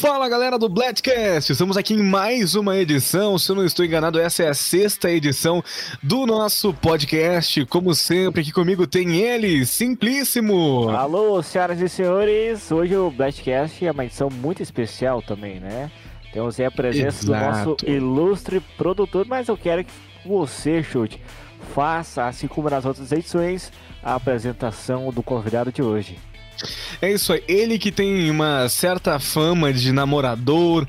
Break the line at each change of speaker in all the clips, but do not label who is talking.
Fala galera do Bladcast, estamos aqui em mais uma edição. Se eu não estou enganado, essa é a sexta edição do nosso podcast. Como sempre, aqui comigo tem ele, Simplíssimo.
Alô, senhoras e senhores. Hoje o Bladcast é uma edição muito especial também, né? Temos aí a presença Exato. do nosso ilustre produtor, mas eu quero que você, Chute, faça, assim como nas outras edições, a apresentação do convidado de hoje.
É isso aí, ele que tem uma certa fama de namorador,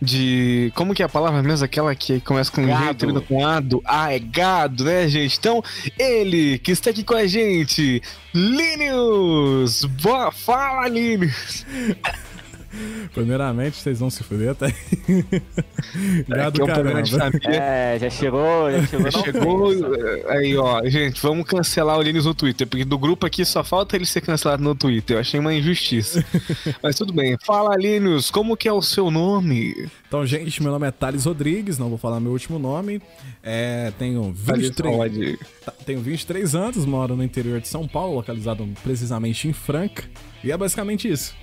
de. Como que é a palavra mesmo? Aquela que começa com gado. G termina com ado. Ah, é gado, né, gente? Então, ele que está aqui com a gente, Linus! Boa, fala, Linus!
Primeiramente, vocês vão se fuder, tá?
Gado é, caramba.
É, já chegou, já chegou. Já chegou
aí, ó, gente, vamos cancelar o Linus no Twitter, porque do grupo aqui só falta ele ser cancelado no Twitter. Eu achei uma injustiça. Mas tudo bem. Fala, Linus, como que é o seu nome?
Então, gente, meu nome é Thales Rodrigues, não vou falar meu último nome. É, tenho 23, tá, tenho 23 anos, moro no interior de São Paulo, localizado precisamente em Franca. E é basicamente isso.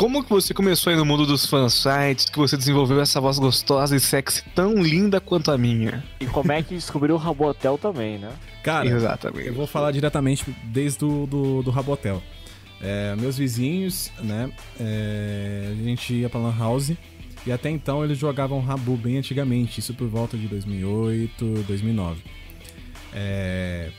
Como que você começou aí no mundo dos fansites, que você desenvolveu essa voz gostosa e sexy tão linda quanto a minha?
E como é que descobriu o Rabotel também, né?
Cara, Exatamente. eu vou falar diretamente desde o do, do Rabotel. É, meus vizinhos, né, é, a gente ia pra Lan House e até então eles jogavam Rabu bem antigamente, isso por volta de 2008, 2009. É,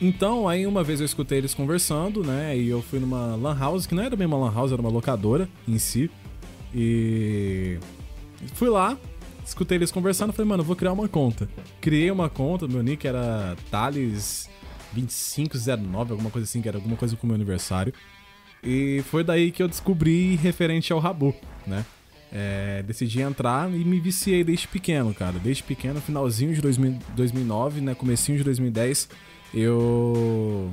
então, aí uma vez eu escutei eles conversando, né? E eu fui numa lan house, que não era bem uma lan house, era uma locadora em si. E fui lá, escutei eles conversando, falei, mano, vou criar uma conta. Criei uma conta, meu nick era Thales 2509, alguma coisa assim, que era alguma coisa com o meu aniversário. E foi daí que eu descobri referente ao Rabu, né? É, decidi entrar e me viciei desde pequeno, cara. Desde pequeno, finalzinho de 2000, 2009, né? Comecinho de 2010 eu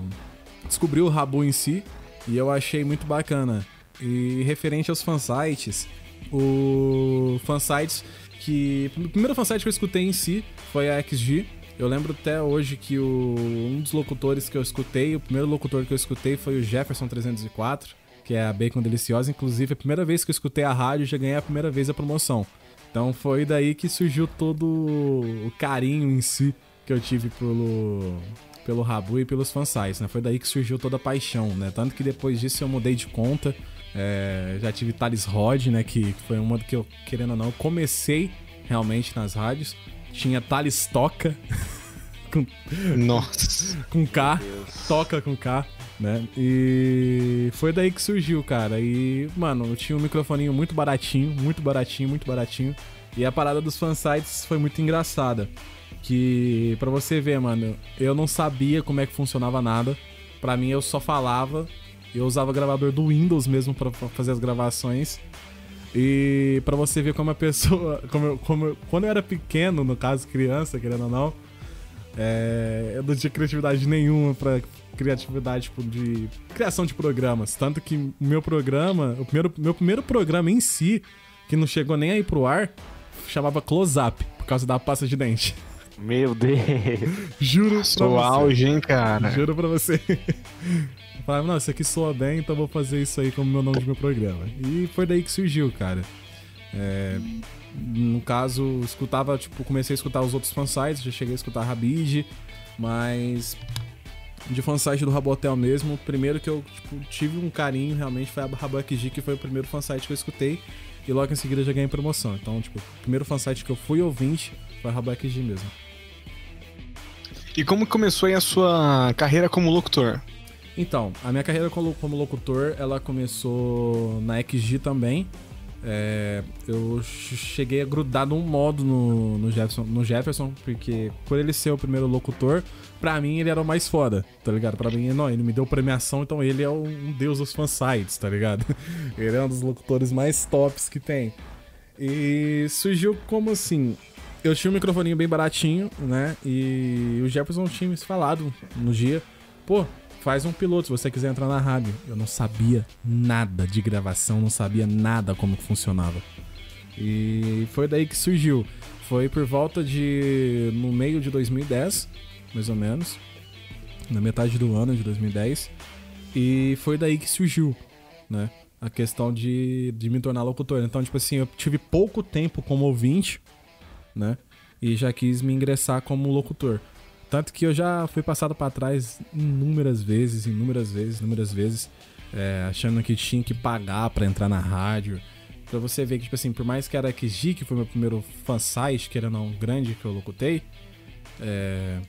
descobri o Rabu em si e eu achei muito bacana. E referente aos fansites, o fansites que. O primeiro fansite que eu escutei em si foi a XG. Eu lembro até hoje que o, um dos locutores que eu escutei, o primeiro locutor que eu escutei foi o Jefferson 304, que é a Bacon Deliciosa. Inclusive, a primeira vez que eu escutei a rádio, já ganhei a primeira vez a promoção. Então foi daí que surgiu todo o carinho em si que eu tive pelo, pelo Rabu e pelos fansites, né? Foi daí que surgiu toda a paixão, né? Tanto que depois disso eu mudei de conta. É, já tive Thales Rod, né? Que foi uma que eu, querendo ou não, comecei realmente nas rádios. Tinha Thales Toca.
com, Nossa.
Com K. Toca com K. Né? E foi daí que surgiu, cara. E, mano, eu tinha um microfoninho muito baratinho, muito baratinho, muito baratinho. E a parada dos fansites foi muito engraçada. Que, para você ver, mano, eu não sabia como é que funcionava nada. Para mim, eu só falava. Eu usava gravador do Windows mesmo para fazer as gravações. E para você ver como a pessoa. Como eu, como eu, quando eu era pequeno, no caso criança, querendo ou não, é, eu não tinha criatividade nenhuma pra criatividade tipo, de criação de programas. Tanto que meu programa, o primeiro, meu primeiro programa em si, que não chegou nem aí pro ar, chamava Close Up, por causa da pasta de dente.
Meu Deus.
Juro
Sou pra você. auge, hein, cara.
Juro pra você. Falava, não, isso aqui soa bem, então vou fazer isso aí como meu nome de meu programa. E foi daí que surgiu, cara. É, no caso, escutava, tipo, comecei a escutar os outros fansites, já cheguei a escutar Rabid, mas de fansite do Rabotel mesmo, o primeiro que eu tipo, tive um carinho realmente foi a Rabo XG, que foi o primeiro fansite que eu escutei, e logo em seguida já ganhei promoção. Então, tipo, o primeiro fansite que eu fui ouvinte foi a Rabo XG mesmo.
E como começou aí a sua carreira como locutor?
Então, a minha carreira como locutor, ela começou na XG também. É, eu cheguei a grudar num modo no, no, Jefferson, no Jefferson, porque por ele ser o primeiro locutor, pra mim ele era o mais foda, tá ligado? Pra mim, não, ele me deu premiação, então ele é um deus dos fansites, tá ligado? Ele é um dos locutores mais tops que tem. E surgiu como assim? Eu tinha um microfoninho bem baratinho, né? E o Jefferson tinha me falado no dia, pô, faz um piloto se você quiser entrar na rádio. Eu não sabia nada de gravação, não sabia nada como que funcionava. E foi daí que surgiu. Foi por volta de. no meio de 2010, mais ou menos. Na metade do ano de 2010. E foi daí que surgiu, né? a questão de, de me tornar locutor. Então, tipo assim, eu tive pouco tempo como ouvinte, né? E já quis me ingressar como locutor. Tanto que eu já fui passado para trás inúmeras vezes, inúmeras vezes, inúmeras vezes, é, achando que tinha que pagar para entrar na rádio. Pra você ver que, tipo assim, por mais que era XG, que foi meu primeiro fansite, que era não grande que eu locutei, é,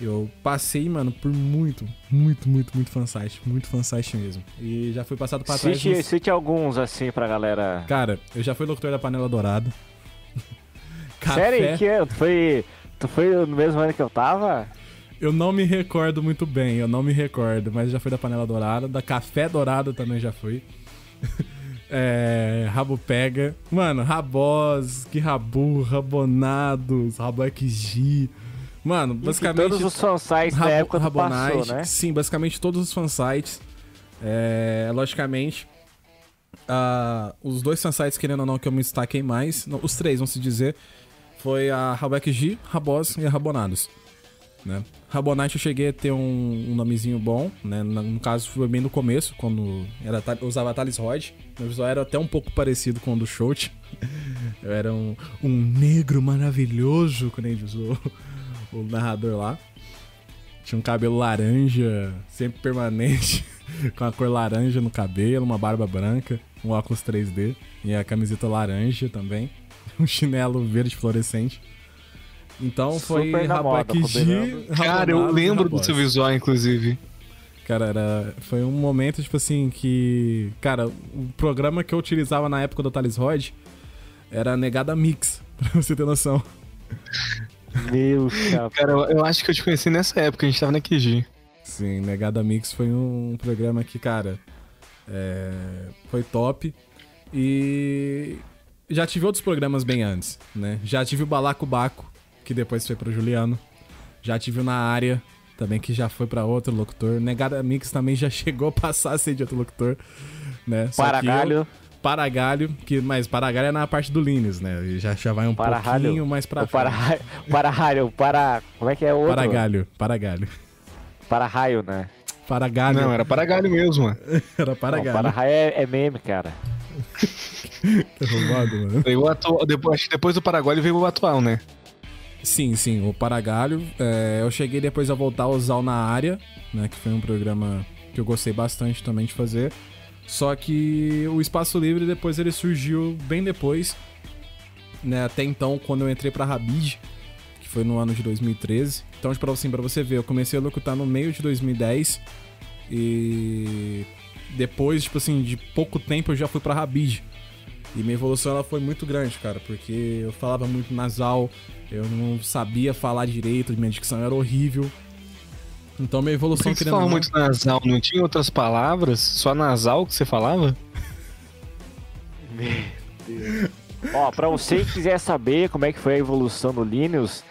eu passei, mano, por muito, muito, muito, muito fansite. Muito fansite mesmo. E já fui passado pra trás.
Cite, nos... cite alguns, assim, pra galera.
Cara, eu já fui locutor da Panela Dourada.
Sério? Que tu foi, tu foi no mesmo ano que eu tava?
Eu não me recordo muito bem, eu não me recordo, mas já fui da Panela Dourada, da Café Dourado também já fui. é, rabo Pega. Mano, Rabós, que Rabu, Rabonados, Rabo XG. Mano, basicamente.
todos os fansites da época do passou, né?
Sim, basicamente todos os fansites. É, logicamente, uh, os dois fansites, querendo ou não, que eu me destaquei mais, não, os três, vamos se dizer, foi a Rabeck G, Rabos e a Rabonados. Né? Rabonite eu cheguei a ter um, um nomezinho bom, né? No caso, foi bem no começo, quando era, eu usava Thales Rod. Meu visual era até um pouco parecido com o do Shout. Eu era um, um negro maravilhoso, quando ele usou o narrador lá. Tinha um cabelo laranja, sempre permanente, com a cor laranja no cabelo, uma barba branca, um óculos 3D e a camiseta laranja também, um chinelo verde fluorescente. Então foi
Rapakiji. Cara, eu lembro do seu visual, inclusive.
Cara, era, foi um momento, tipo assim, que. Cara, o programa que eu utilizava na época do Thales Rod era Negada Mix, pra você ter noção.
Meu chapa. Cara, eu, eu, acho que eu te conheci nessa época, a gente tava na QG.
Sim, Negada Mix foi um programa que, cara, é, foi top. E já tive outros programas bem antes, né? Já tive o Balaco Baco, que depois foi pro Juliano. Já tive o Na Área, também que já foi para outro locutor. Negada Mix também já chegou a passar a ser de outro locutor, né?
Paragalho.
Paragalho, que, mas Paragalho é na parte do Linus, né? Já, já vai um pouquinho mais pra
o para Paragalho, para... Como é que é o outro?
Paragalho, Paragalho.
Para-raio, né?
Paragalho.
Não, era Paragalho mesmo.
era Paragalho.
Para-raio é, é, meme, cara.
tá roubado, mano.
o atual, depois, depois do Paragalho veio o atual, né?
Sim, sim, o Paragalho. É, eu cheguei depois a voltar a usar o Na Área, né? Que foi um programa que eu gostei bastante também de fazer. Só que o Espaço Livre depois ele surgiu bem depois, né? Até então, quando eu entrei pra Rabid, que foi no ano de 2013. Então, tipo, assim, pra você ver, eu comecei a locutar no meio de 2010 e depois, tipo assim, de pouco tempo eu já fui pra Rabid. E minha evolução ela foi muito grande, cara, porque eu falava muito nasal, eu não sabia falar direito, minha dicção era horrível. Então minha evolução
Por que você falava muito nasal? Não tinha outras palavras? Só nasal que você falava?
Meu Deus. Ó, pra você que quiser saber como é que foi a evolução do Linus,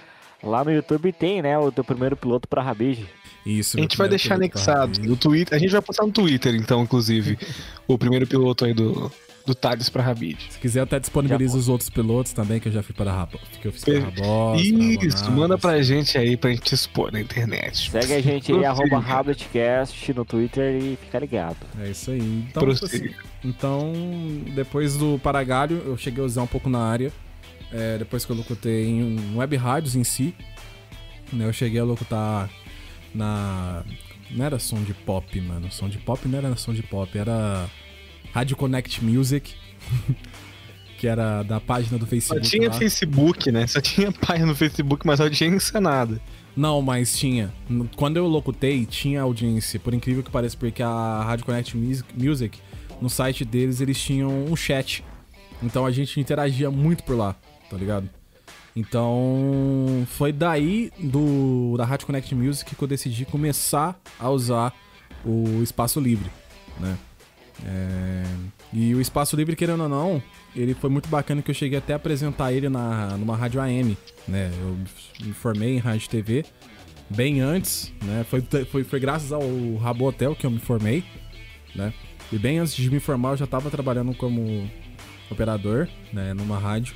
lá no YouTube tem, né, o teu primeiro piloto pra Rabige.
Isso.
A gente vai deixar anexado no Twitter. A gente vai postar no Twitter, então, inclusive, o primeiro piloto aí do, do Thales pra Rabid.
Se quiser, até disponibiliza os outros pilotos também, que eu já fui para Rabo, que eu fiz para
Rabos, Isso, manda pra gente aí pra gente expor na internet.
Segue a gente aí, arroba Rabletcast no Twitter e fica ligado.
É isso aí. Então, assim, então, depois do Paragalho, eu cheguei a usar um pouco na área. É, depois que eu locutei em web rádios em si, né, eu cheguei a locutar na. Não era som de pop, mano. Som de pop não era som de pop, era Rádio Connect Music. que era da página do Facebook.
Só tinha lá. Facebook, né? Só tinha página no Facebook, mas audiência nada.
Não, mas tinha. Quando eu locutei, tinha audiência. Por incrível que pareça, porque a Rádio Connect Music, no site deles, eles tinham um chat. Então a gente interagia muito por lá, tá ligado? Então foi daí do da Rádio Connect Music que eu decidi começar a usar o espaço livre, né? É... E o Espaço Livre, querendo ou não, ele foi muito bacana que eu cheguei até a apresentar ele na, numa rádio AM, né? Eu me formei em rádio TV bem antes, né? Foi, foi, foi graças ao Rabo Hotel que eu me formei, né? E bem antes de me formar, eu já estava trabalhando como operador, né? Numa rádio.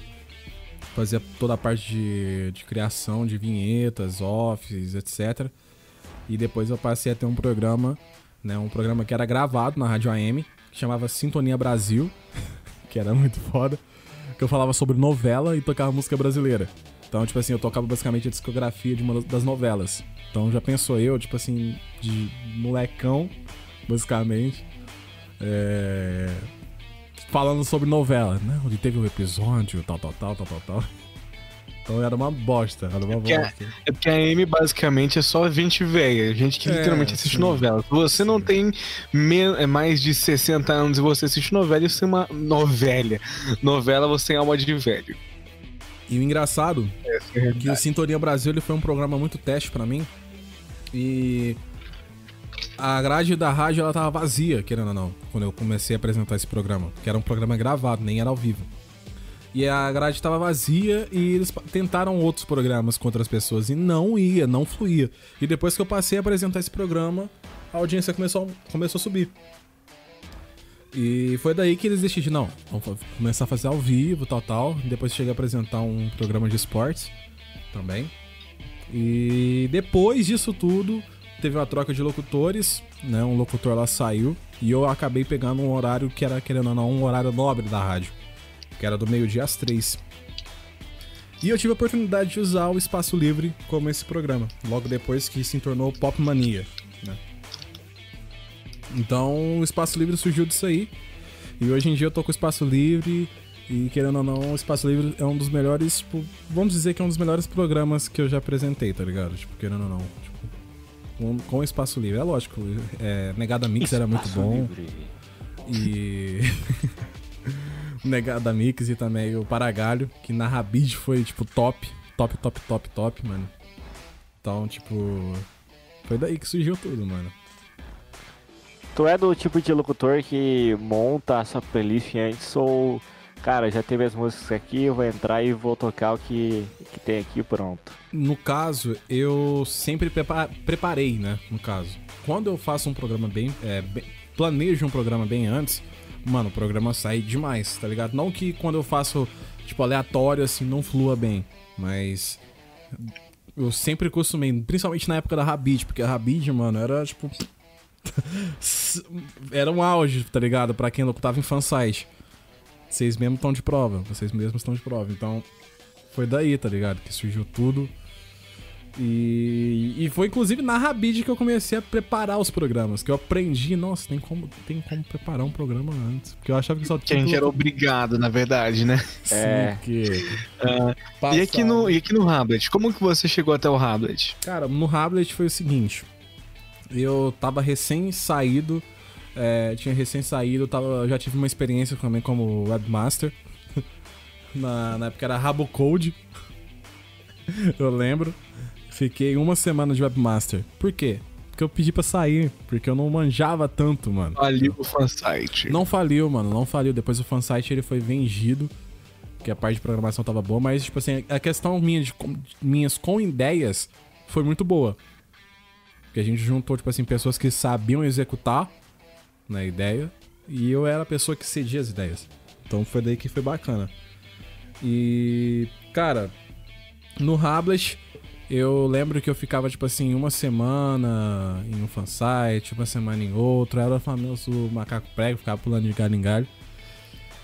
Fazia toda a parte de, de criação de vinhetas, offs, etc. E depois eu passei a ter um programa né? Um programa que era gravado na Rádio AM, que chamava Sintonia Brasil, que era muito foda, que eu falava sobre novela e tocava música brasileira. Então, tipo assim, eu tocava basicamente a discografia de uma das novelas. Então já pensou eu, tipo assim, de molecão, basicamente. É... Falando sobre novela, né? Onde teve um episódio, tal, tal, tal, tal, tal, tal. Então era uma bosta, era uma é bosta.
é porque a M basicamente é só gente velha, gente que é, literalmente assiste sim. novela. Se você sim. não tem é mais de 60 anos e você assiste novela, você é uma novela. Novela você tem alma de velho.
E o engraçado é, é que o Sintonia Brasil ele foi um programa muito teste para mim. E a grade da rádio ela tava vazia, querendo ou não, quando eu comecei a apresentar esse programa, que era um programa gravado, nem era ao vivo. E a grade estava vazia e eles tentaram outros programas com outras pessoas e não ia, não fluía. E depois que eu passei a apresentar esse programa, a audiência começou, começou a subir. E foi daí que eles decidiram, não, vamos começar a fazer ao vivo, tal, tal. Depois cheguei a apresentar um programa de esportes também. E depois disso tudo, teve uma troca de locutores, né? Um locutor lá saiu e eu acabei pegando um horário que era, querendo ou não, um horário nobre da rádio, que era do meio-dia às três. E eu tive a oportunidade de usar o Espaço Livre como esse programa, logo depois que se tornou Pop Mania, né? Então o Espaço Livre surgiu disso aí. E hoje em dia eu tô com o Espaço Livre. E querendo ou não, o Espaço Livre é um dos melhores, tipo, vamos dizer que é um dos melhores programas que eu já apresentei, tá ligado? Tipo, querendo ou não. Com, com o Espaço Livre. É lógico, é, Negada Mix era muito bom. Livre. E. Negada Mix e também o Paragalho, que na Rabid foi, tipo, top. Top, top, top, top, mano. Então, tipo. Foi daí que surgiu tudo, mano.
Tu é do tipo de locutor que monta a sua playlist antes ou, cara, já teve as músicas aqui, eu vou entrar e vou tocar o que, que tem aqui pronto?
No caso, eu sempre preparei, né? No caso. Quando eu faço um programa bem, é, bem. Planejo um programa bem antes, mano, o programa sai demais, tá ligado? Não que quando eu faço, tipo, aleatório, assim, não flua bem, mas. Eu sempre costumei, principalmente na época da Rabid, porque a Rabid, mano, era tipo era um auge, tá ligado? Pra quem locutava em fansite. Vocês mesmos estão de prova. Vocês mesmos estão de prova. Então, foi daí, tá ligado? Que surgiu tudo. E, e foi inclusive na Rabid que eu comecei a preparar os programas. Que eu aprendi, nossa, tem como, tem como preparar um programa antes. Porque eu achava que só
tinha. Que a gente era obrigado, na verdade, né?
É. Que...
Uh, e, aqui no, e aqui no Hablet, como que você chegou até o Hablet?
Cara, no Hablet foi o seguinte eu tava recém saído, é, tinha recém saído, tava, já tive uma experiência também como webmaster. na, na época era Rabo Code. eu lembro. Fiquei uma semana de webmaster. Por quê? Porque eu pedi pra sair, porque eu não manjava tanto, mano.
Faliu o fansite.
Não faliu, mano, não faliu. Depois o fansite ele foi vendido, que a parte de programação tava boa, mas, tipo assim, a questão minha de, minhas com ideias foi muito boa. Porque a gente juntou, tipo assim, pessoas que sabiam executar na ideia e eu era a pessoa que cedia as ideias. Então foi daí que foi bacana. E, cara, no Hablet eu lembro que eu ficava, tipo assim, uma semana em um fansite, uma semana em outro. Era o famoso macaco prego, ficava pulando de galho em galho.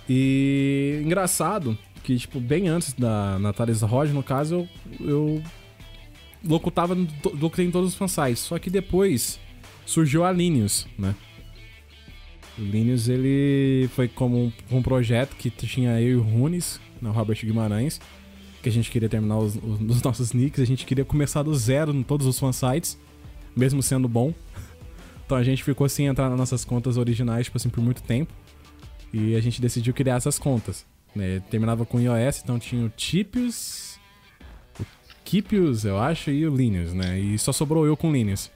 E engraçado que, tipo, bem antes da Natália Roger, no caso, eu, eu locutava, locutei em todos os fansites. Só que depois surgiu a Linus, né? O Linus, ele foi como um, um, projeto que tinha eu e o Runes, no né, Robert Guimarães, que a gente queria terminar os, os, os nossos nicks, a gente queria começar do zero em todos os fansites, mesmo sendo bom. Então a gente ficou sem entrar nas nossas contas originais, tipo assim, por muito tempo. E a gente decidiu criar essas contas. Né? Terminava com iOS, então tinha o Tipius, Kipius, eu acho, e o Linus, né? E só sobrou eu com Linus.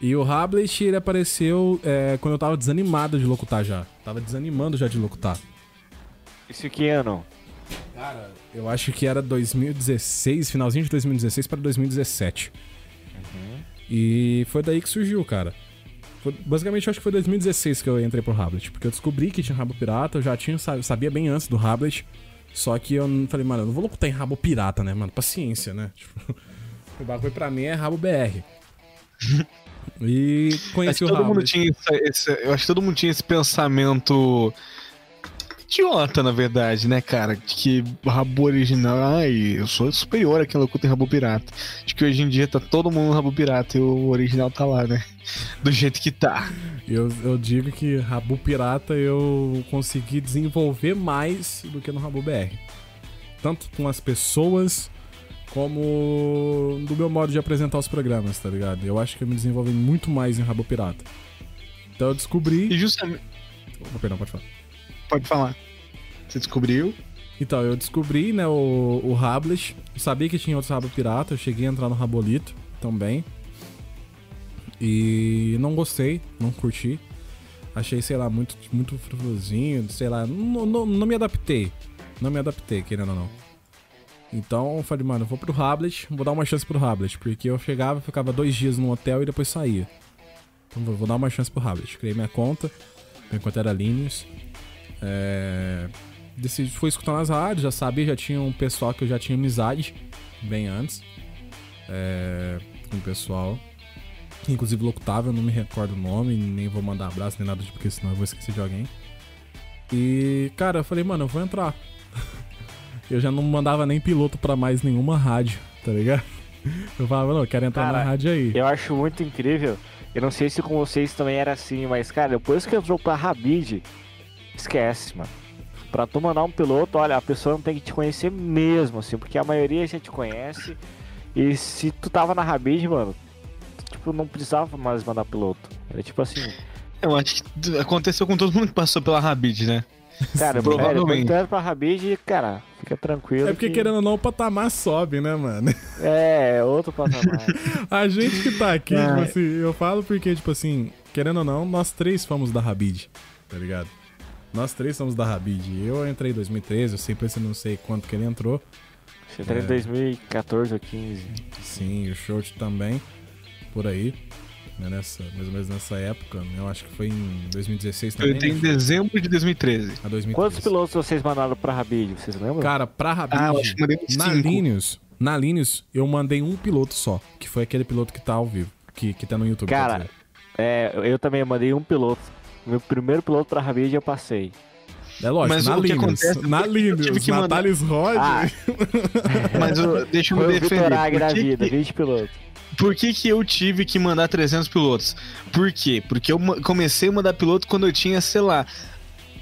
E o Hablet, ele apareceu é, quando eu tava desanimado de locutar já. Tava desanimando já de locutar.
Isso que ano?
Cara, eu acho que era 2016, finalzinho de 2016 para 2017. Uhum. E foi daí que surgiu, cara. Foi, basicamente, eu acho que foi 2016 que eu entrei pro Hablet. Porque eu descobri que tinha rabo pirata, eu já tinha, sabia bem antes do Hablet. Só que eu falei, mano, eu não vou locutar em rabo pirata, né, mano? Paciência, né? Tipo, o bagulho pra mim é rabo BR. E conheci o
todo mundo tinha esse, esse, Eu acho que todo mundo tinha esse pensamento idiota, na verdade, né, cara? De que rabo original, ai, eu sou superior àquela que tem rabo pirata. Acho que hoje em dia tá todo mundo no rabo pirata e o original tá lá, né? Do jeito que tá.
Eu, eu digo que rabo pirata eu consegui desenvolver mais do que no rabo BR. Tanto com as pessoas como do meu modo de apresentar os programas, tá ligado? Eu acho que eu me desenvolvi muito mais em rabo pirata. Então eu descobri.
E justamente.
Oh, perdão, pode falar.
Pode falar. Você descobriu?
Então, eu descobri, né, o, o Rablish. sabia que tinha outros rabo pirata. Eu cheguei a entrar no Rabolito também. E não gostei, não curti. Achei, sei lá, muito, muito frufruzinho, sei lá. Não, não, não me adaptei. Não me adaptei, querendo ou não. Então eu falei, mano, eu vou pro Rablet, vou dar uma chance pro Rablet. Porque eu chegava, ficava dois dias no hotel e depois saía. Então vou, vou dar uma chance pro Rablet. Criei minha conta, minha conta era Linux. É... Decidi, fui escutando as rádios, já sabia, já tinha um pessoal que eu já tinha amizade, bem antes. É... Com o pessoal. Inclusive locutava, eu não me recordo o nome, nem vou mandar abraço, nem nada, porque senão eu vou esquecer de alguém. E, cara, eu falei, mano, eu vou entrar. eu já não mandava nem piloto para mais nenhuma rádio, tá ligado? Eu falava, não, eu quero entrar cara, na rádio aí.
Eu acho muito incrível. Eu não sei se com vocês também era assim, mas, cara, depois que entrou pra Rabid, esquece, mano. Pra tu mandar um piloto, olha, a pessoa não tem que te conhecer mesmo, assim, porque a maioria já te conhece. E se tu tava na Rabid, mano, tipo, não precisava mais mandar piloto. Era tipo assim.
Eu acho que aconteceu com todo mundo que passou pela Rabid, né?
Cara, provavelmente. Velho, pra Rabid, cara, fica tranquilo.
É porque que... querendo ou não, o patamar sobe, né, mano?
É, é outro patamar.
a gente que tá aqui, tipo assim, eu falo porque, tipo assim, querendo ou não, nós três fomos da Rabid, tá ligado? Nós três somos da Rabid. Eu entrei em 2013, eu sempre não sei quanto que ele entrou.
Você entrou é... em 2014 ou 15.
Sim, o Short também, por aí. Né, nessa, mais ou menos nessa época. Né, eu acho que foi em 2016 também.
Eu entrei em dezembro de 2013.
A 2013. Quantos pilotos vocês mandaram pra Rabid? Vocês lembram?
Cara, pra Rabid, ah, na Linus, na Linus, eu mandei um piloto só, que foi aquele piloto que tá ao vivo, que, que tá no YouTube.
Cara, é, eu também mandei um piloto meu primeiro piloto pra Rabid eu passei.
É lógico, mas na Linus, acontece, na Linus, que mandar... Rod. Ah.
mas eu, deixa eu me defender.
Foi da vida, 20 pilotos.
Por que, que eu tive que mandar 300 pilotos? Por quê? Porque eu comecei a mandar piloto quando eu tinha, sei lá,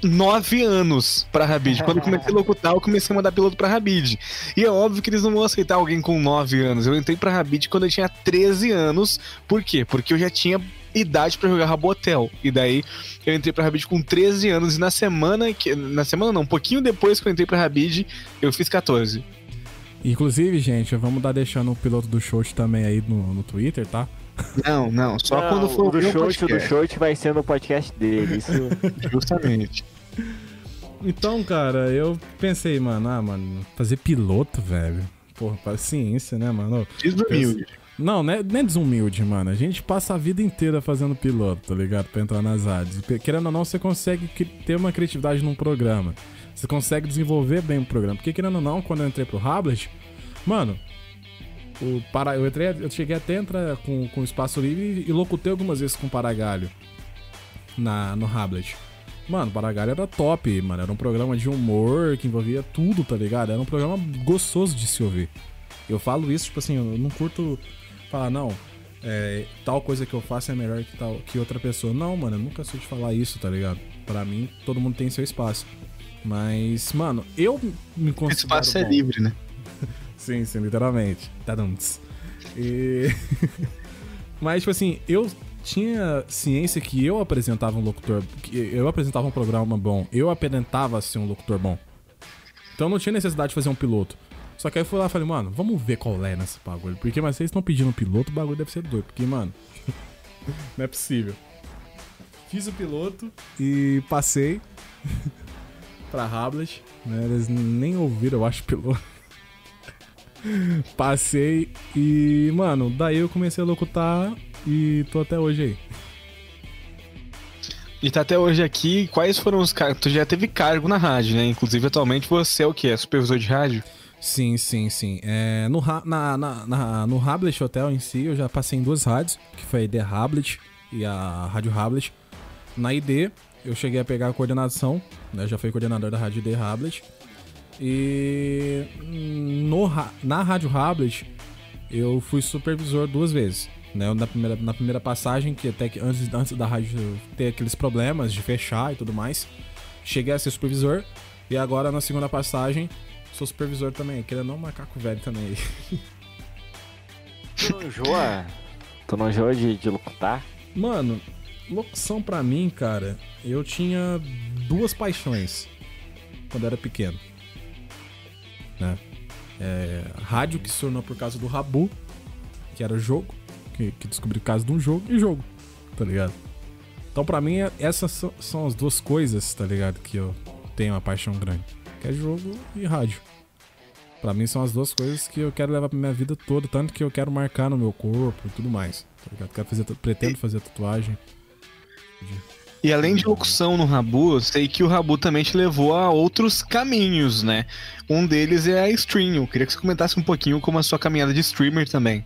9 anos pra Rabid. Quando eu comecei a locutar, eu comecei a mandar piloto pra Rabid. E é óbvio que eles não vão aceitar alguém com 9 anos. Eu entrei pra Rabid quando eu tinha 13 anos. Por quê? Porque eu já tinha idade para jogar Rabotel. E daí eu entrei pra Rabid com 13 anos e na semana que na semana não, um pouquinho depois que eu entrei pra Rabid, eu fiz 14.
Inclusive, gente, vamos dar deixando o piloto do short também aí no, no Twitter, tá?
Não, não, só não, quando for
o do short, o do short vai ser no podcast dele, isso
justamente.
Então, cara, eu pensei, mano, ah, mano, fazer piloto, velho. Porra, paciência, né, mano?
Desumilde.
Não, não é, não é desumilde, mano. A gente passa a vida inteira fazendo piloto, tá ligado? Pra entrar nas áreas. Querendo ou não, você consegue ter uma criatividade num programa. Você consegue desenvolver bem o programa. Porque, querendo ou não, quando eu entrei pro Hablet, mano, o para... eu, entrei, eu cheguei até entrar com, com espaço livre e locutei algumas vezes com o Paragalho na, no Hablet. Mano, o Paragalho era top, mano. Era um programa de humor que envolvia tudo, tá ligado? Era um programa gostoso de se ouvir. Eu falo isso, tipo assim, eu não curto falar, não, é, tal coisa que eu faço é melhor que, tal, que outra pessoa. Não, mano, eu nunca sou de falar isso, tá ligado? Pra mim, todo mundo tem seu espaço. Mas, mano, eu me considero.
Espaço é
bom.
é livre, né?
sim, sim, literalmente. Tadums. E. Mas, tipo assim, eu tinha ciência que eu apresentava um locutor. Que eu apresentava um programa bom. Eu apresentava ser um locutor bom. Então não tinha necessidade de fazer um piloto. Só que aí eu fui lá e falei, mano, vamos ver qual é nesse bagulho. Porque, mas vocês estão pedindo um piloto, o bagulho deve ser doido. Porque, mano, não é possível. Fiz o piloto e passei pra Hablet. Né? Eles nem ouviram, eu acho, piloto. Passei e, mano, daí eu comecei a locutar e tô até hoje aí.
E tá até hoje aqui, quais foram os cargos? Tu já teve cargo na rádio, né? Inclusive, atualmente você é o que? É supervisor de rádio?
Sim, sim, sim. É, no, na, na, na, no Hablet Hotel em si, eu já passei em duas rádios, que foi a ID Hablet e a Rádio Hablet. Na ID, eu cheguei a pegar a coordenação, né? Já fui coordenador da Rádio ID Hablet. E no, na Rádio Hablet, eu fui supervisor duas vezes. Né? Na, primeira, na primeira passagem, que até que antes, antes da rádio ter aqueles problemas de fechar e tudo mais, cheguei a ser supervisor. E agora na segunda passagem, sou supervisor também. Querendo não, macaco velho também.
Tu não enjoa? Tu não enjoa de, de locutar?
Mano, locução pra mim, cara, eu tinha duas paixões quando era pequeno. Né? É, rádio que se tornou por causa do Rabu, que era jogo, que, que descobri por causa de um jogo, e jogo, tá ligado? Então pra mim essas são, são as duas coisas, tá ligado? Que eu tenho uma paixão grande. Que é jogo e rádio. Pra mim são as duas coisas que eu quero levar pra minha vida toda, tanto que eu quero marcar no meu corpo e tudo mais. Tá ligado? Quero fazer, pretendo fazer tatuagem.
E além de locução no Rabu, eu sei que o Rabu também te levou a outros caminhos, né? Um deles é a stream. Eu queria que você comentasse um pouquinho como a sua caminhada de streamer também.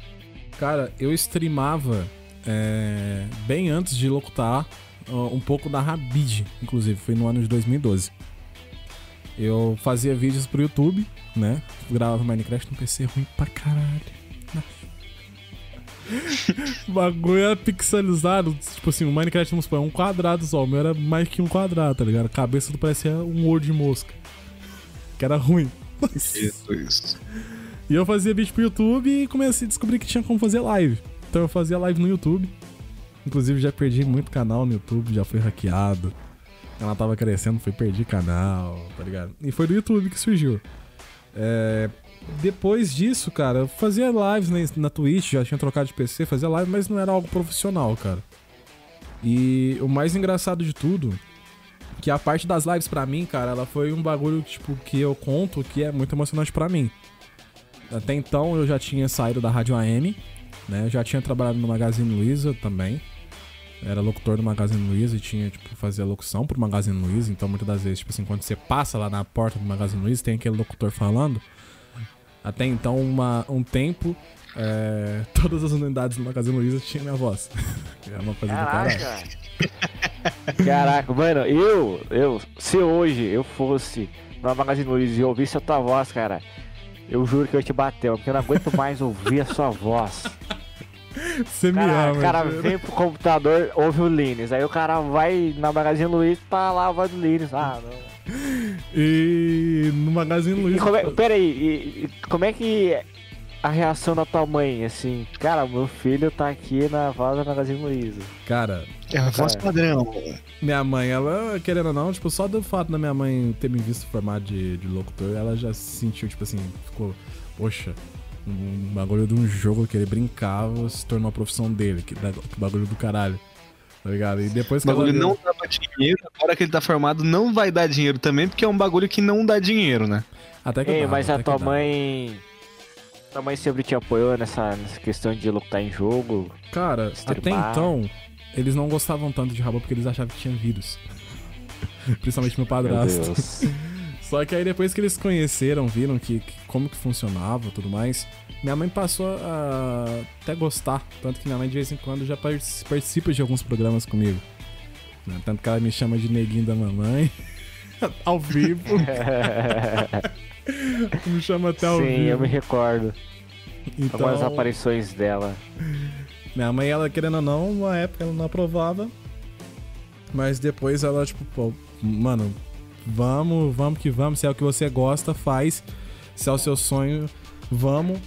Cara, eu streamava é, bem antes de locutar um pouco da Rabid, inclusive, foi no ano de 2012. Eu fazia vídeos pro YouTube, né? Gravava Minecraft no PC ruim pra caralho. bagulho era pixelizado. Tipo assim, o Minecraft, vamos supor, é um quadrado só. O meu era mais que um quadrado, tá ligado? A cabeça do parecia um olho de mosca. Que era ruim.
Isso, isso.
E eu fazia vídeo pro YouTube e comecei a descobrir que tinha como fazer live. Então eu fazia live no YouTube. Inclusive já perdi muito canal no YouTube, já fui hackeado. Ela tava crescendo, fui perdi canal, tá ligado? E foi do YouTube que surgiu. É, depois disso, cara, eu fazia lives na, na Twitch, já tinha trocado de PC, fazia live, mas não era algo profissional, cara. E o mais engraçado de tudo, que a parte das lives para mim, cara, ela foi um bagulho, tipo, que eu conto que é muito emocionante para mim. Até então eu já tinha saído da Rádio AM, né? Eu já tinha trabalhado no Magazine Luiza também. Era locutor do Magazine Luiza e tinha, tipo, fazia locução pro Magazine Luiza. Então, muitas das vezes, tipo assim, quando você passa lá na porta do Magazine Luiza, tem aquele locutor falando. Até então, uma, um tempo, é, todas as unidades do Magazine Luiza tinham minha voz.
é uma coisa Caraca. do caralho. Caraca, mano, eu, eu, se hoje eu fosse no Magazine Luiza e ouvisse a tua voz, cara, eu juro que eu te bateu, porque eu não aguento mais ouvir a sua voz.
Você me ama.
O cara vem pro computador, ouve o Linux. Aí o cara vai na Magazine Luiza tá lá a voz do Linux. Ah, não.
E no Magazine Luiza. E
como é, pera aí, como é que a reação da tua mãe, assim, cara, meu filho tá aqui na voz da Magazine Luiza.
Cara.
É a voz padrão.
Minha mãe, ela, querendo ou não, tipo, só do fato da minha mãe ter me visto formar de, de locutor, ela já se sentiu, tipo assim, ficou, poxa, um bagulho de um jogo que ele brincava se tornou a profissão dele, que, que bagulho do caralho. Tá ligado? E depois que
o bagulho não dava dinheiro, agora que ele tá formado não vai dar dinheiro também, porque é um bagulho que não dá dinheiro, né?
Até que Ei, dá, mas a tua mãe. Tua mãe sempre te apoiou nessa, nessa questão de lutar em jogo?
Cara, até então, eles não gostavam tanto de Rabo porque eles achavam que tinha vírus. Principalmente meu padrasto. Meu Só que aí depois que eles conheceram, viram que, que como que funcionava e tudo mais, minha mãe passou a até gostar. Tanto que minha mãe de vez em quando já participa de alguns programas comigo. Né? Tanto que ela me chama de neguinho da mamãe. ao vivo. me chama até ao
Sim,
vivo.
Sim, eu me recordo. Então, Algumas aparições dela.
Minha mãe, ela querendo ou não, uma época ela não aprovava. Mas depois ela, tipo, pô, mano, vamos, vamos que vamos. Se é o que você gosta, faz. Se é o seu sonho, vamos.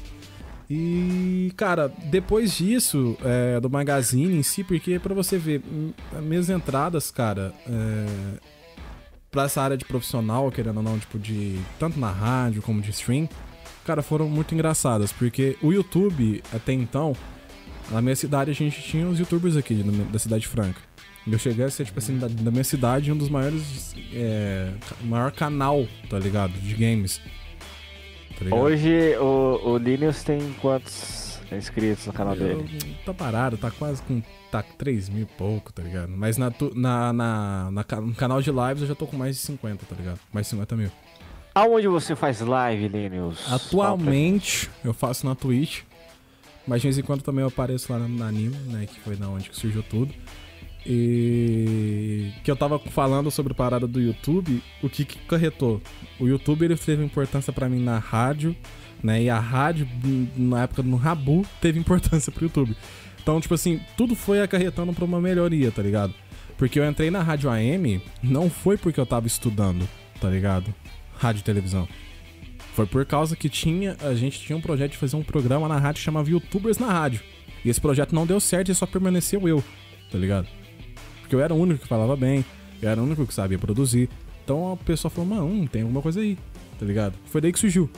E, cara, depois disso, é, do magazine em si, porque para você ver, minhas entradas, cara, é, pra essa área de profissional, querendo ou não, tipo, de. tanto na rádio como de stream, cara, foram muito engraçadas, porque o YouTube, até então, na minha cidade a gente tinha os youtubers aqui da cidade franca. Eu cheguei a ser, tipo assim, da, da minha cidade, um dos maiores. É, maior canal, tá ligado? De games.
Tá Hoje o, o Linus tem quantos inscritos no canal eu, dele?
Tá parado, tá quase com. Tá 3 mil e pouco, tá ligado? Mas na, na, na, na, no canal de lives eu já tô com mais de 50, tá ligado? Mais de 50 mil.
Aonde você faz live, Linus?
Atualmente eu faço na Twitch. Mas de vez em quando também eu apareço lá na Anime, né? Que foi da onde que surgiu tudo. E que eu tava falando sobre a parada do YouTube, o que que carretou? O YouTube ele teve importância para mim na rádio, né? E a rádio, na época no Rabu, teve importância pro YouTube. Então, tipo assim, tudo foi acarretando pra uma melhoria, tá ligado? Porque eu entrei na rádio AM, não foi porque eu tava estudando, tá ligado? Rádio e televisão. Foi por causa que tinha, a gente tinha um projeto de fazer um programa na rádio que chamava Youtubers na Rádio. E esse projeto não deu certo e só permaneceu eu, tá ligado? Porque eu era o único que falava bem, eu era o único que sabia produzir. Então a pessoa falou, mano, hum, tem alguma coisa aí, tá ligado? Foi daí que surgiu.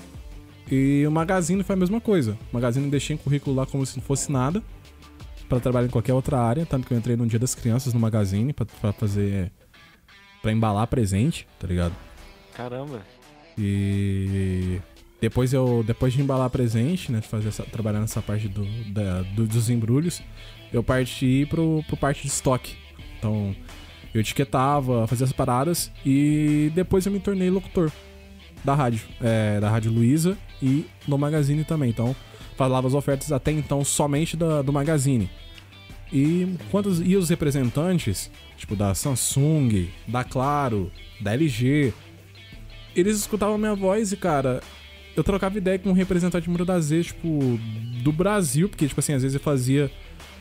E o Magazine foi a mesma coisa. O Magazine deixei um currículo lá como se não fosse nada para trabalhar em qualquer outra área, tanto que eu entrei no Dia das Crianças no Magazine para fazer para embalar presente, tá ligado?
Caramba.
E depois eu depois de embalar presente, né, de fazer essa, trabalhar nessa parte do, da, do, dos embrulhos, eu parti pro, pro parte de estoque. Então, eu etiquetava, fazia as paradas e depois eu me tornei locutor da rádio, é, da Rádio Luiza e no Magazine também. Então, falava as ofertas até então somente da, do Magazine. E quantos e os representantes, tipo da Samsung, da Claro, da LG, eles escutavam minha voz e, cara, eu trocava ideia com um representante muitas das vezes, tipo, do Brasil, porque, tipo assim, às vezes eu fazia,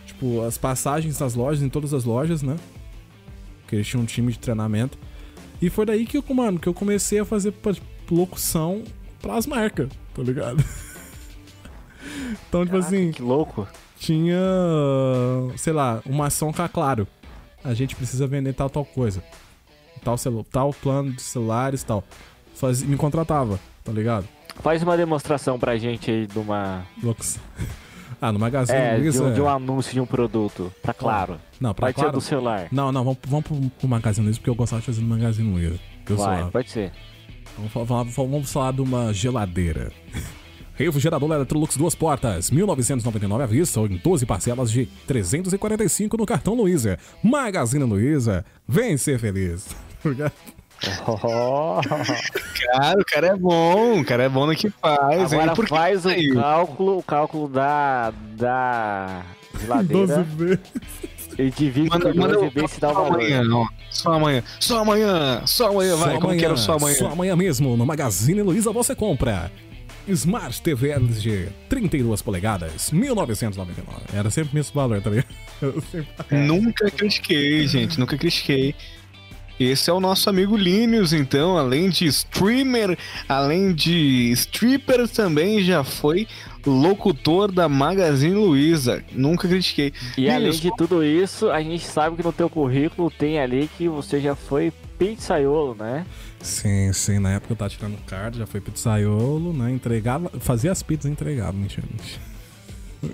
tipo, as passagens nas lojas, em todas as lojas, né? Porque eles tinham um time de treinamento. E foi daí que eu, mano, que eu comecei a fazer tipo, locução pras marcas, tá ligado? Então, tipo Caraca, assim.
Que louco.
Tinha, sei lá, uma ação com a Claro. A gente precisa vender tal, tal coisa. Tal, celu tal plano de celulares tal. Faz, me contratava, tá ligado?
Faz uma demonstração pra gente aí de uma.
Lux. Ah, no Magazine
é, Luiza... de, um, de um anúncio de um produto. Pra Claro.
Não, pra
pode
claro.
ser do celular.
Não, não, vamos, vamos pro, pro Magazine Luiza porque eu gostava de fazer no Magazine Luiza.
Vai, pode ser.
Vamos falar, vamos falar de uma geladeira. Refrigerador Electrolux duas portas, 1999 à vista ou em 12 parcelas de 345 no cartão Luiza. Magazine Luiza, vem ser feliz.
Oh. Cara, o cara é bom, o cara é bom no que faz.
Agora hein? faz o cálculo, o cálculo da, da geladeira. 12 vezes. E divide manda, por 12 vezes se dá uma
amanhã, não. Só amanhã, só amanhã, só amanhã, vai, só como amanhã, quero só amanhã.
Só amanhã mesmo, no Magazine Luiza você compra. Smart TV LG 32 polegadas, 1999. Era sempre o mesmo valor, tá ligado?
Nunca critiquei, gente, nunca critiquei. Esse é o nosso amigo Linus, então, além de streamer, além de stripper, também já foi locutor da Magazine Luiza. Nunca critiquei.
E Linus, além de tudo isso, a gente sabe que no teu currículo tem ali que você já foi pizzaiolo, né?
Sim, sim. Na época eu tava tirando carta, já foi pizzaiolo, né? Entregava, fazia as pizzas e entregava, mentira, mentira.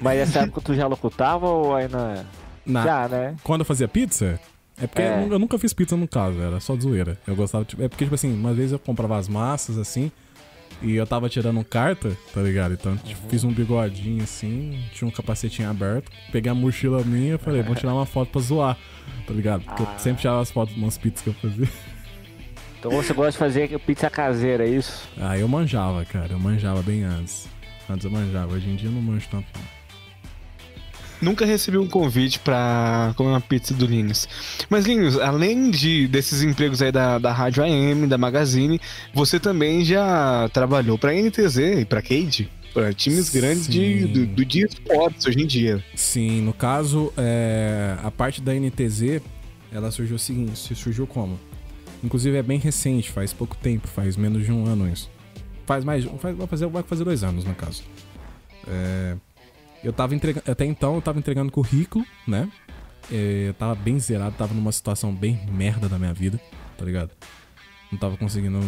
Mas nessa época tu já locutava ou ainda... Na... Já, né?
Quando eu fazia pizza? É porque é. eu nunca fiz pizza no caso, era só de zoeira. Eu gostava, tipo, é porque, tipo assim, uma vez eu comprava as massas, assim, e eu tava tirando carta, tá ligado? Então, tipo, uhum. fiz um bigodinho assim, tinha um capacetinho aberto, peguei a mochila minha e falei, vou tirar uma foto pra zoar, tá ligado? Porque ah. eu sempre tirava as fotos de umas pizzas que eu fazia.
Então você gosta de fazer pizza caseira, é isso?
Ah, eu manjava, cara, eu manjava bem antes. Antes eu manjava, hoje em dia eu não manjo tanto não.
Nunca recebi um convite para comer uma pizza do Linus. Mas, Linus, além de desses empregos aí da, da Rádio AM, da Magazine, você também já trabalhou para NTZ e para Cade? Para times grandes de, do, do dia esportes hoje em dia.
Sim, no caso, é, a parte da NTZ, ela surgiu o seguinte, surgiu como? Inclusive é bem recente, faz pouco tempo, faz menos de um ano isso. Faz mais, faz, vai, fazer, vai fazer dois anos no caso. É, eu tava entregando. Até então eu tava entregando currículo, né? É, eu tava bem zerado, tava numa situação bem merda da minha vida, tá ligado? Não tava conseguindo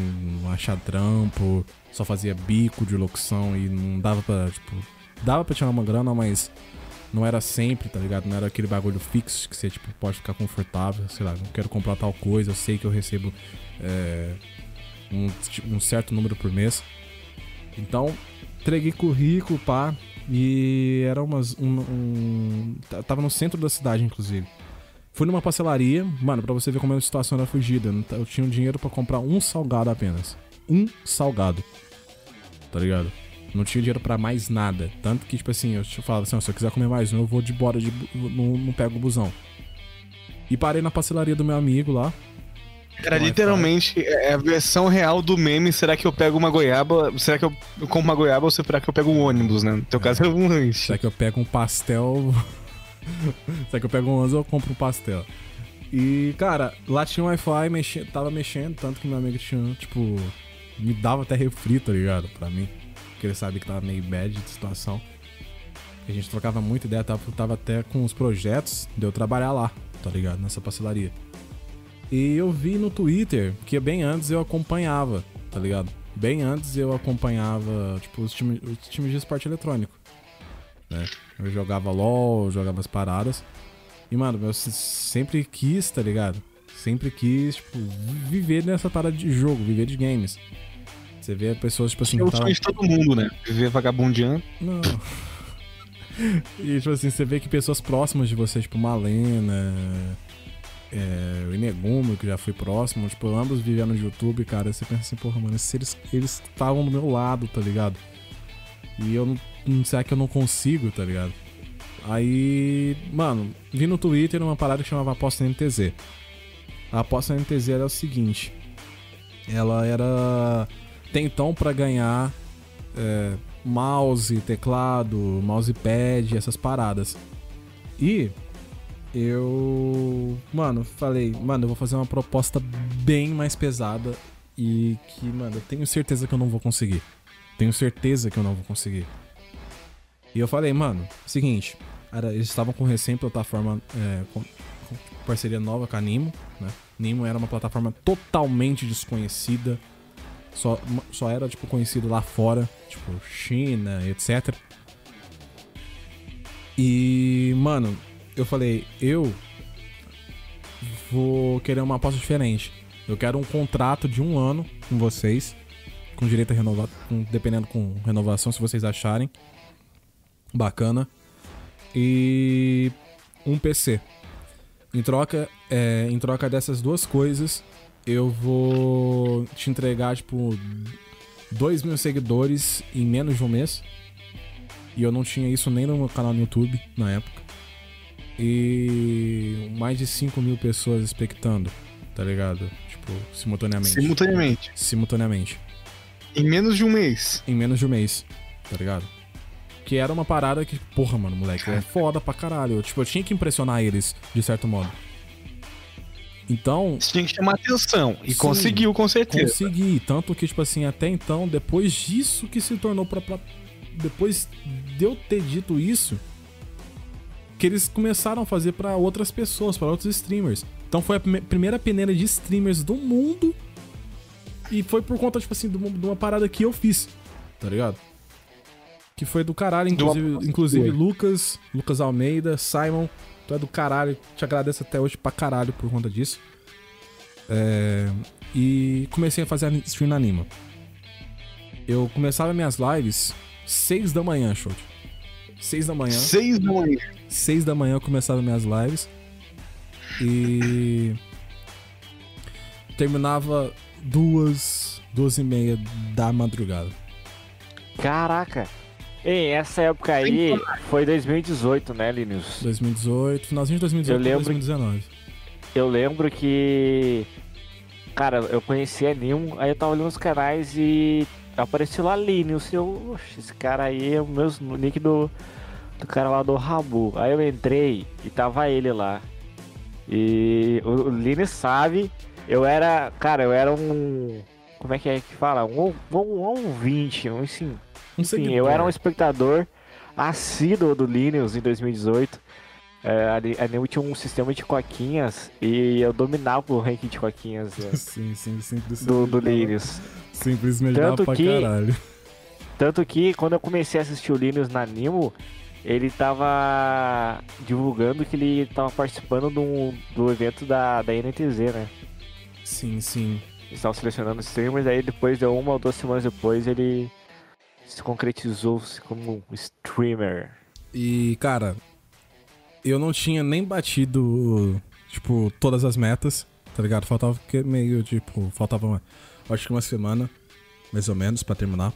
achar trampo, só fazia bico de locução e não dava pra, tipo, dava pra tirar uma grana, mas não era sempre, tá ligado? Não era aquele bagulho fixo que você, tipo, pode ficar confortável, sei lá, não quero comprar tal coisa, eu sei que eu recebo é, um, um certo número por mês. Então, entreguei currículo, pá, e era umas. Um, um, tava no centro da cidade, inclusive. Fui numa pastelaria, mano, pra você ver como a situação era fugida. Eu tinha um dinheiro para comprar um salgado apenas. um salgado. Tá ligado? Não tinha dinheiro para mais nada. Tanto que, tipo assim, eu falava assim, se eu quiser comer mais um, eu vou de bora, de, não, não pego o busão. E parei na pastelaria do meu amigo lá.
Cara, literalmente é a versão real do meme. Será que eu pego uma goiaba? Será que eu compro uma goiaba ou será que eu pego um ônibus, né? No teu é. caso é um lanche.
Será que eu pego um pastel? será que eu pego um ônibus ou compro um pastel? E, cara, lá tinha um Wi-Fi, mexi... tava mexendo, tanto que meu amigo tinha, tipo, me dava até refri, tá ligado? Pra mim. Porque ele sabia que tava meio bad de situação. A gente trocava muita ideia, tava, tava até com os projetos de eu trabalhar lá, tá ligado? Nessa parcelaria. E eu vi no Twitter que bem antes eu acompanhava, tá ligado? Bem antes eu acompanhava, tipo, os times, os times de esporte eletrônico. Né? Eu jogava LOL, eu jogava as paradas. E, mano, eu sempre quis, tá ligado? Sempre quis, tipo, viver nessa parada de jogo, viver de games. Você vê pessoas, tipo assim.
É o sonho de todo mundo, né? Viver vagabundeando.
Não. e, tipo assim, você vê que pessoas próximas de você, tipo, Malena, é, o Inegumo, que já fui próximo, tipo, ambos vivendo no YouTube, cara, você pensa assim, porra, mano, se eles estavam do meu lado, tá ligado? E eu não, será que eu não consigo, tá ligado? Aí, mano, vi no Twitter uma parada que chamava Aposta NTZ. A aposta NTZ era o seguinte: ela era. Tem então para ganhar é, mouse, teclado, mousepad, essas paradas. E eu, mano, falei, mano, eu vou fazer uma proposta bem mais pesada e que, mano, eu tenho certeza que eu não vou conseguir. Tenho certeza que eu não vou conseguir. E eu falei, mano, seguinte, era, eles estavam com recém-plataforma, é, com, com, parceria nova com a Nimo, né? Nimo era uma plataforma totalmente desconhecida, só, só era, tipo, conhecido lá fora, tipo, China, etc. E, mano, eu falei, eu vou querer uma aposta diferente. Eu quero um contrato de um ano com vocês, com direito a renovar, dependendo com renovação, se vocês acharem bacana, e um PC. Em troca, é, em troca dessas duas coisas, eu vou te entregar tipo 2 mil seguidores em menos de um mês. E eu não tinha isso nem no meu canal no YouTube na época e mais de 5 mil pessoas expectando, tá ligado? Tipo, simultaneamente.
Simultaneamente.
Simultaneamente.
Em menos de um mês.
Em menos de um mês, tá ligado? Que era uma parada que, porra, mano, moleque, é foda pra caralho. Tipo, eu tinha que impressionar eles, de certo modo. Então.
Você tinha que chamar atenção. E sim, conseguiu, com certeza.
Consegui. Tanto que, tipo assim, até então, depois disso que se tornou pra. pra... Depois de eu ter dito isso, que eles começaram a fazer para outras pessoas, para outros streamers. Então foi a primeira peneira de streamers do mundo e foi por conta, tipo assim, de uma, parada que eu fiz, tá ligado? Que foi do caralho, inclusive, inclusive Lucas, Lucas Almeida, Simon, tu é do caralho, te agradeço até hoje pra caralho por conta disso. É, e comecei a fazer stream na Anima. Eu começava minhas lives 6 da manhã, show. 6 da manhã.
6 da manhã.
6 da manhã eu começava minhas lives. E. Terminava duas, duas e meia da madrugada.
Caraca! Ei, essa época aí foi 2018, né, Linus?
2018, finalzinho de 2018 eu lembro, 2019.
Eu lembro que. Cara, eu conheci a Nimo, aí eu tava olhando os canais e apareceu lá Linus. E eu, oxe, esse cara aí é o meu nick do, do cara lá do Rabu. Aí eu entrei e tava ele lá. E o, Lini sabe, eu era, cara, eu era um. Como é que é que fala? Um, um, um 20, um, assim, um enfim, eu era um espectador assíduo do Linus em 2018. É, a Neu tinha um sistema de coquinhas e eu dominava o ranking de coquinhas
é, sim, sim, simplesmente
do, do Linus.
Simplesmente tanto pra que, caralho.
Tanto que quando eu comecei a assistir o Linus na Nimo, ele tava divulgando que ele tava participando do, do evento da, da NTZ, né?
Sim, sim.
Eles estavam selecionando streamers, aí depois de uma ou duas semanas depois ele se concretizou-se como streamer.
E, cara, eu não tinha nem batido, tipo, todas as metas, tá ligado? Faltava meio, tipo, faltava, uma, acho que uma semana. mais ou menos, para terminar.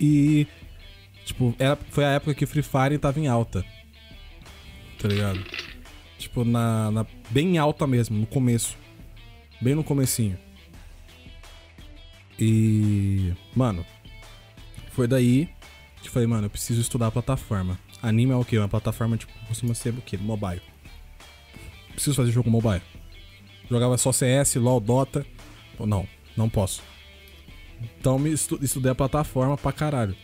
E, tipo, era, foi a época que Free Fire tava em alta. Tá ligado? Tipo, na, na bem alta mesmo, no começo. Bem no comecinho. E. Mano, foi daí que falei, mano, eu preciso estudar a plataforma. Anime é o quê? Uma plataforma, tipo, costuma ser o quê? Mobile. Preciso fazer jogo mobile. Jogava só CS, LOL, Dota. Não, não posso. Então me estu estudei a plataforma pra caralho.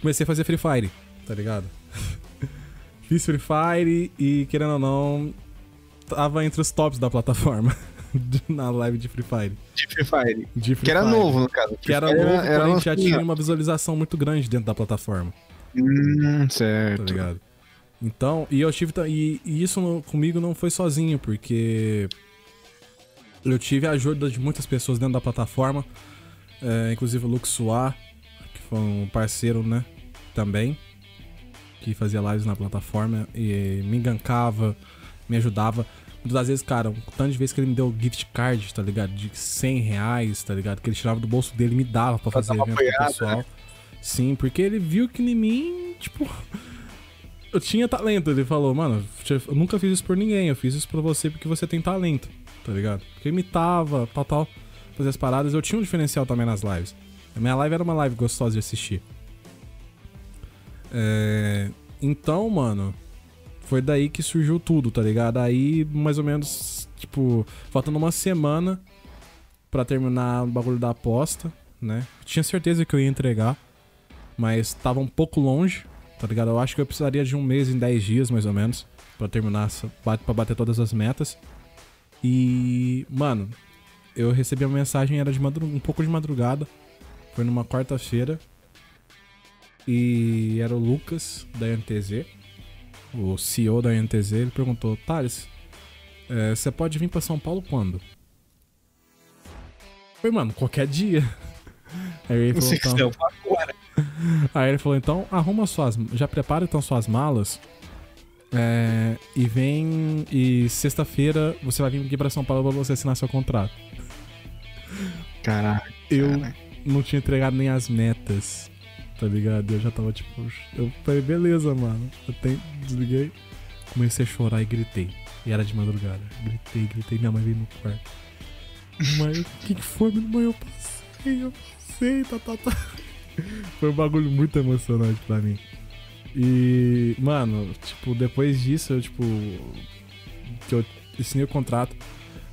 Comecei a fazer Free Fire, tá ligado? Fiz Free Fire e, querendo ou não, tava entre os tops da plataforma. na live de Free Fire.
De Free Fire.
De Free
que era
Fire.
novo, no caso.
Que era novo, era, era já tinha uma visualização muito grande dentro da plataforma.
Hum, certo.
Tá ligado? Então, e eu tive. E, e isso no, comigo não foi sozinho, porque eu tive a ajuda de muitas pessoas dentro da plataforma, é, inclusive o Lux Suar, que foi um parceiro, né? Também, que fazia lives na plataforma e me engancava, me ajudava. Muitas das vezes, cara, um tanto de vezes que ele me deu gift card, tá ligado? De 100 reais, tá ligado? Que ele tirava do bolso dele e me dava pra fazer evento apoiada, pro pessoal. Né? Sim, porque ele viu que em mim, tipo. Eu tinha talento. Ele falou, mano, eu nunca fiz isso por ninguém. Eu fiz isso por você porque você tem talento tá ligado? Porque eu imitava, tal, tal, fazia as paradas. Eu tinha um diferencial também nas lives. A minha live era uma live gostosa de assistir. É... Então, mano, foi daí que surgiu tudo, tá ligado? Aí, mais ou menos, tipo, faltando uma semana para terminar o bagulho da aposta, né? Tinha certeza que eu ia entregar, mas tava um pouco longe, tá ligado? Eu acho que eu precisaria de um mês em 10 dias, mais ou menos, para terminar, para bater todas as metas. E, mano, eu recebi a mensagem, era de um pouco de madrugada. Foi numa quarta-feira. E era o Lucas, da NTZ, o CEO da NTZ. Ele perguntou: Thales, é, você pode vir pra São Paulo quando? Foi, mano, qualquer dia. Aí ele falou: então... Aí ele falou: então, arruma suas. Já prepara então suas malas é, e vem. E sexta-feira você vai vir aqui pra São Paulo pra você assinar seu contrato.
Caraca.
Eu não tinha entregado nem as metas. Tá ligado? Eu já tava tipo. Eu falei, beleza, mano. Eu tenho. Desliguei. Comecei a chorar e gritei. E era de madrugada. Gritei, gritei. Minha mãe veio no quarto. Mãe, o que, que foi, minha mãe? Eu passei, eu passei, tá, tá, tá. Foi um bagulho muito emocionante pra mim. E, mano, tipo, depois disso, eu, tipo, que eu assinei o contrato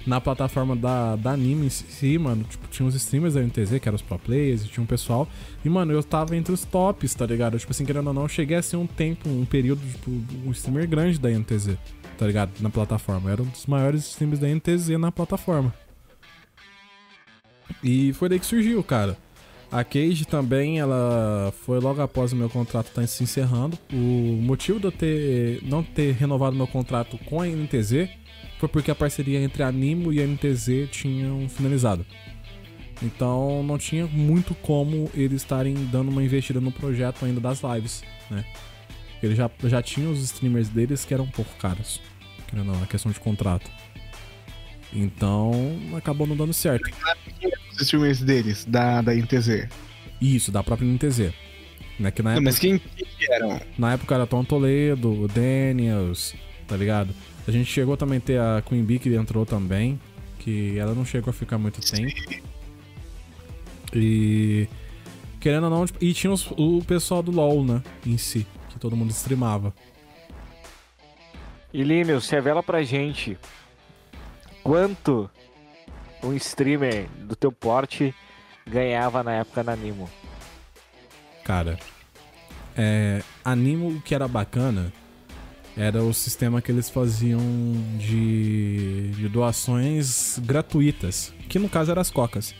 na plataforma da, da anime em si, mano, tipo, tinha uns streamers da NTZ, que eram os pro players, tinha um pessoal, e, mano, eu tava entre os tops, tá ligado? Tipo assim, querendo ou não, cheguei a ser um tempo, um período, tipo, um streamer grande da NTZ, tá ligado? Na plataforma. Eu era um dos maiores streamers da NTZ na plataforma. E foi daí que surgiu, cara. A Cage também, ela foi logo após o meu contrato estar tá se encerrando. O motivo de eu ter, não ter renovado meu contrato com a NTZ foi porque a parceria entre a Animo e a NTZ tinham finalizado. Então não tinha muito como eles estarem dando uma investida no projeto ainda das lives, né? Eles já, já tinham os streamers deles que eram um pouco caros. Não, a questão de contrato. Então acabou não dando certo
os streamers deles, da, da NTZ.
Isso, da própria NTZ. Né, que na época,
mas quem, quem eram?
Na época era Tom Toledo, o Daniels, tá ligado? A gente chegou também a ter a Queen Bee que entrou também, que ela não chegou a ficar muito tempo. E. Querendo ou não, tipo, e tinha os, o pessoal do LoL, né? Em si, que todo mundo streamava.
E você revela pra gente quanto um streamer do teu porte ganhava na época na Animo?
Cara, é, Animo, o que era bacana era o sistema que eles faziam de, de doações gratuitas, que no caso eram as cocas.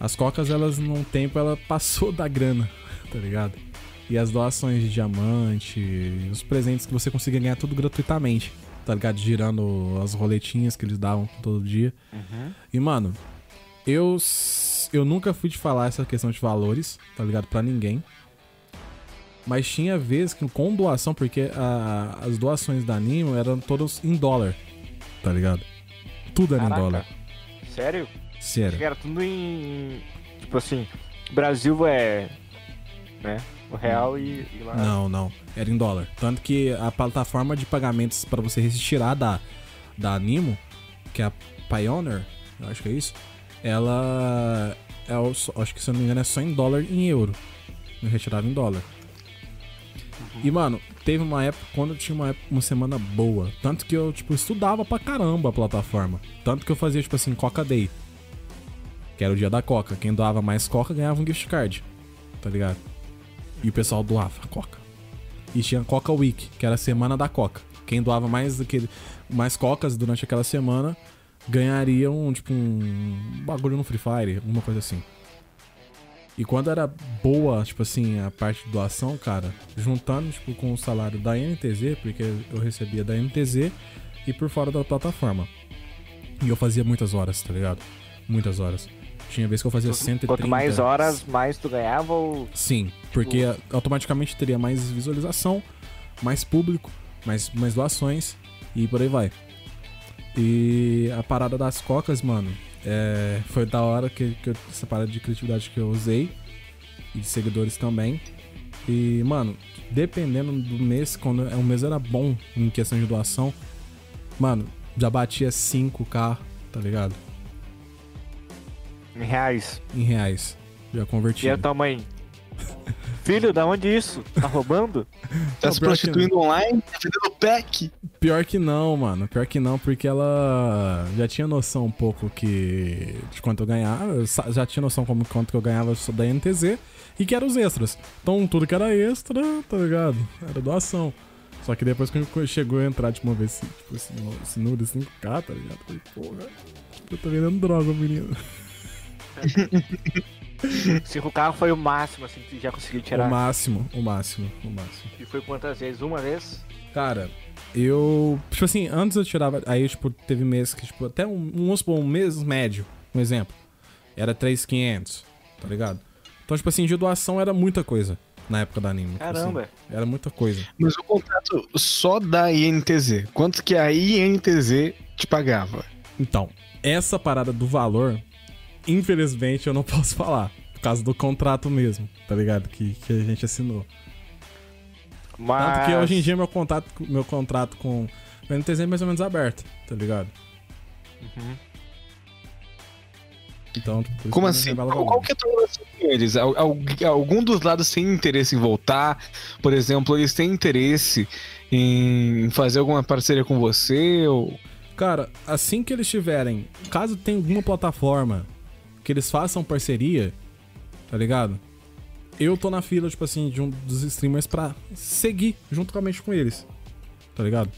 As cocas, elas, num tempo, ela passou da grana, tá ligado? E as doações de diamante, os presentes que você conseguia ganhar tudo gratuitamente tá ligado? Girando as roletinhas que eles davam todo dia. Uhum. E, mano, eu, eu nunca fui de falar essa questão de valores, tá ligado? Pra ninguém. Mas tinha vezes que com doação, porque a, as doações da Animo eram todas em dólar, tá ligado? Tudo era Caraca. em dólar.
Sério?
Sério.
Era tudo em. Tipo assim, Brasil é. né? O real e, e lá.
Não, não. Era em dólar. Tanto que a plataforma de pagamentos para você retirar da, da Animo, que é a Pioneer, eu acho que é isso, ela. É acho que se eu não me engano é só em dólar e em euro. Eu retirava em dólar. Uhum. E, mano, teve uma época quando eu tinha uma, época, uma semana boa. Tanto que eu, tipo, estudava pra caramba a plataforma. Tanto que eu fazia, tipo assim, Coca Day. Que era o dia da Coca. Quem doava mais Coca ganhava um gift card. Tá ligado? E o pessoal doava Coca. E tinha Coca Week, que era a semana da Coca. Quem doava mais daquele, mais Cocas durante aquela semana ganharia um, tipo, um bagulho no Free Fire, alguma coisa assim. E quando era boa, tipo assim, a parte de doação, cara, juntando, tipo, com o salário da NTZ, porque eu recebia da NTZ e por fora da plataforma. E eu fazia muitas horas, tá ligado? Muitas horas. Tinha vez que eu fazia 130.
Quanto mais horas, mais tu ganhava ou...
Sim, porque automaticamente teria mais visualização, mais público, mais, mais doações e por aí vai. E a parada das cocas, mano, é, foi da hora que, que eu, essa parada de criatividade que eu usei. E de seguidores também. E, mano, dependendo do mês, quando o mês era bom em questão de doação, mano, já batia 5k, tá ligado?
Em reais.
Em reais. Já converti.
E a tua mãe? Filho, da onde isso? Tá roubando?
tá se prostituindo online? Tá vendendo pack?
Pior que não, mano. Pior que não, porque ela já tinha noção um pouco que de quanto eu ganhava. Já tinha noção como quanto que eu ganhava da NTZ e que eram os extras. Então tudo que era extra, tá ligado? Era doação. Só que depois que chegou a entrar, tipo, uma vez, tipo, esse, esse número 5K, tá ligado? Eu falei, porra, eu tô vendendo droga, menino.
5K foi o máximo, assim, que já conseguiu tirar.
O máximo, o máximo, o máximo.
E foi quantas vezes? Uma vez?
Cara, eu. Tipo assim, antes eu tirava. Aí, tipo, teve mês que, tipo, até um, supor, um mês médio, um exemplo. Era 3,500, tá ligado? Então, tipo assim, de doação era muita coisa na época da anime.
Tipo Caramba. Assim,
era muita coisa.
Mas o contrato só da INTZ, quanto que a INTZ te pagava?
Então, essa parada do valor infelizmente eu não posso falar. Por causa do contrato mesmo, tá ligado? Que, que a gente assinou. Mas... Tanto que hoje em dia meu, contato, meu contrato com o NTZ é mais ou menos aberto, tá ligado? Uhum.
Então, tipo, Como assim? Qual, qual, que é a tua relação com eles? Algum dos lados tem interesse em voltar? Por exemplo, eles têm interesse em fazer alguma parceria com você? Ou...
Cara, assim que eles tiverem, caso tenha alguma plataforma que eles façam parceria, tá ligado? Eu tô na fila, tipo assim, de um dos streamers pra seguir juntamente com eles, tá ligado?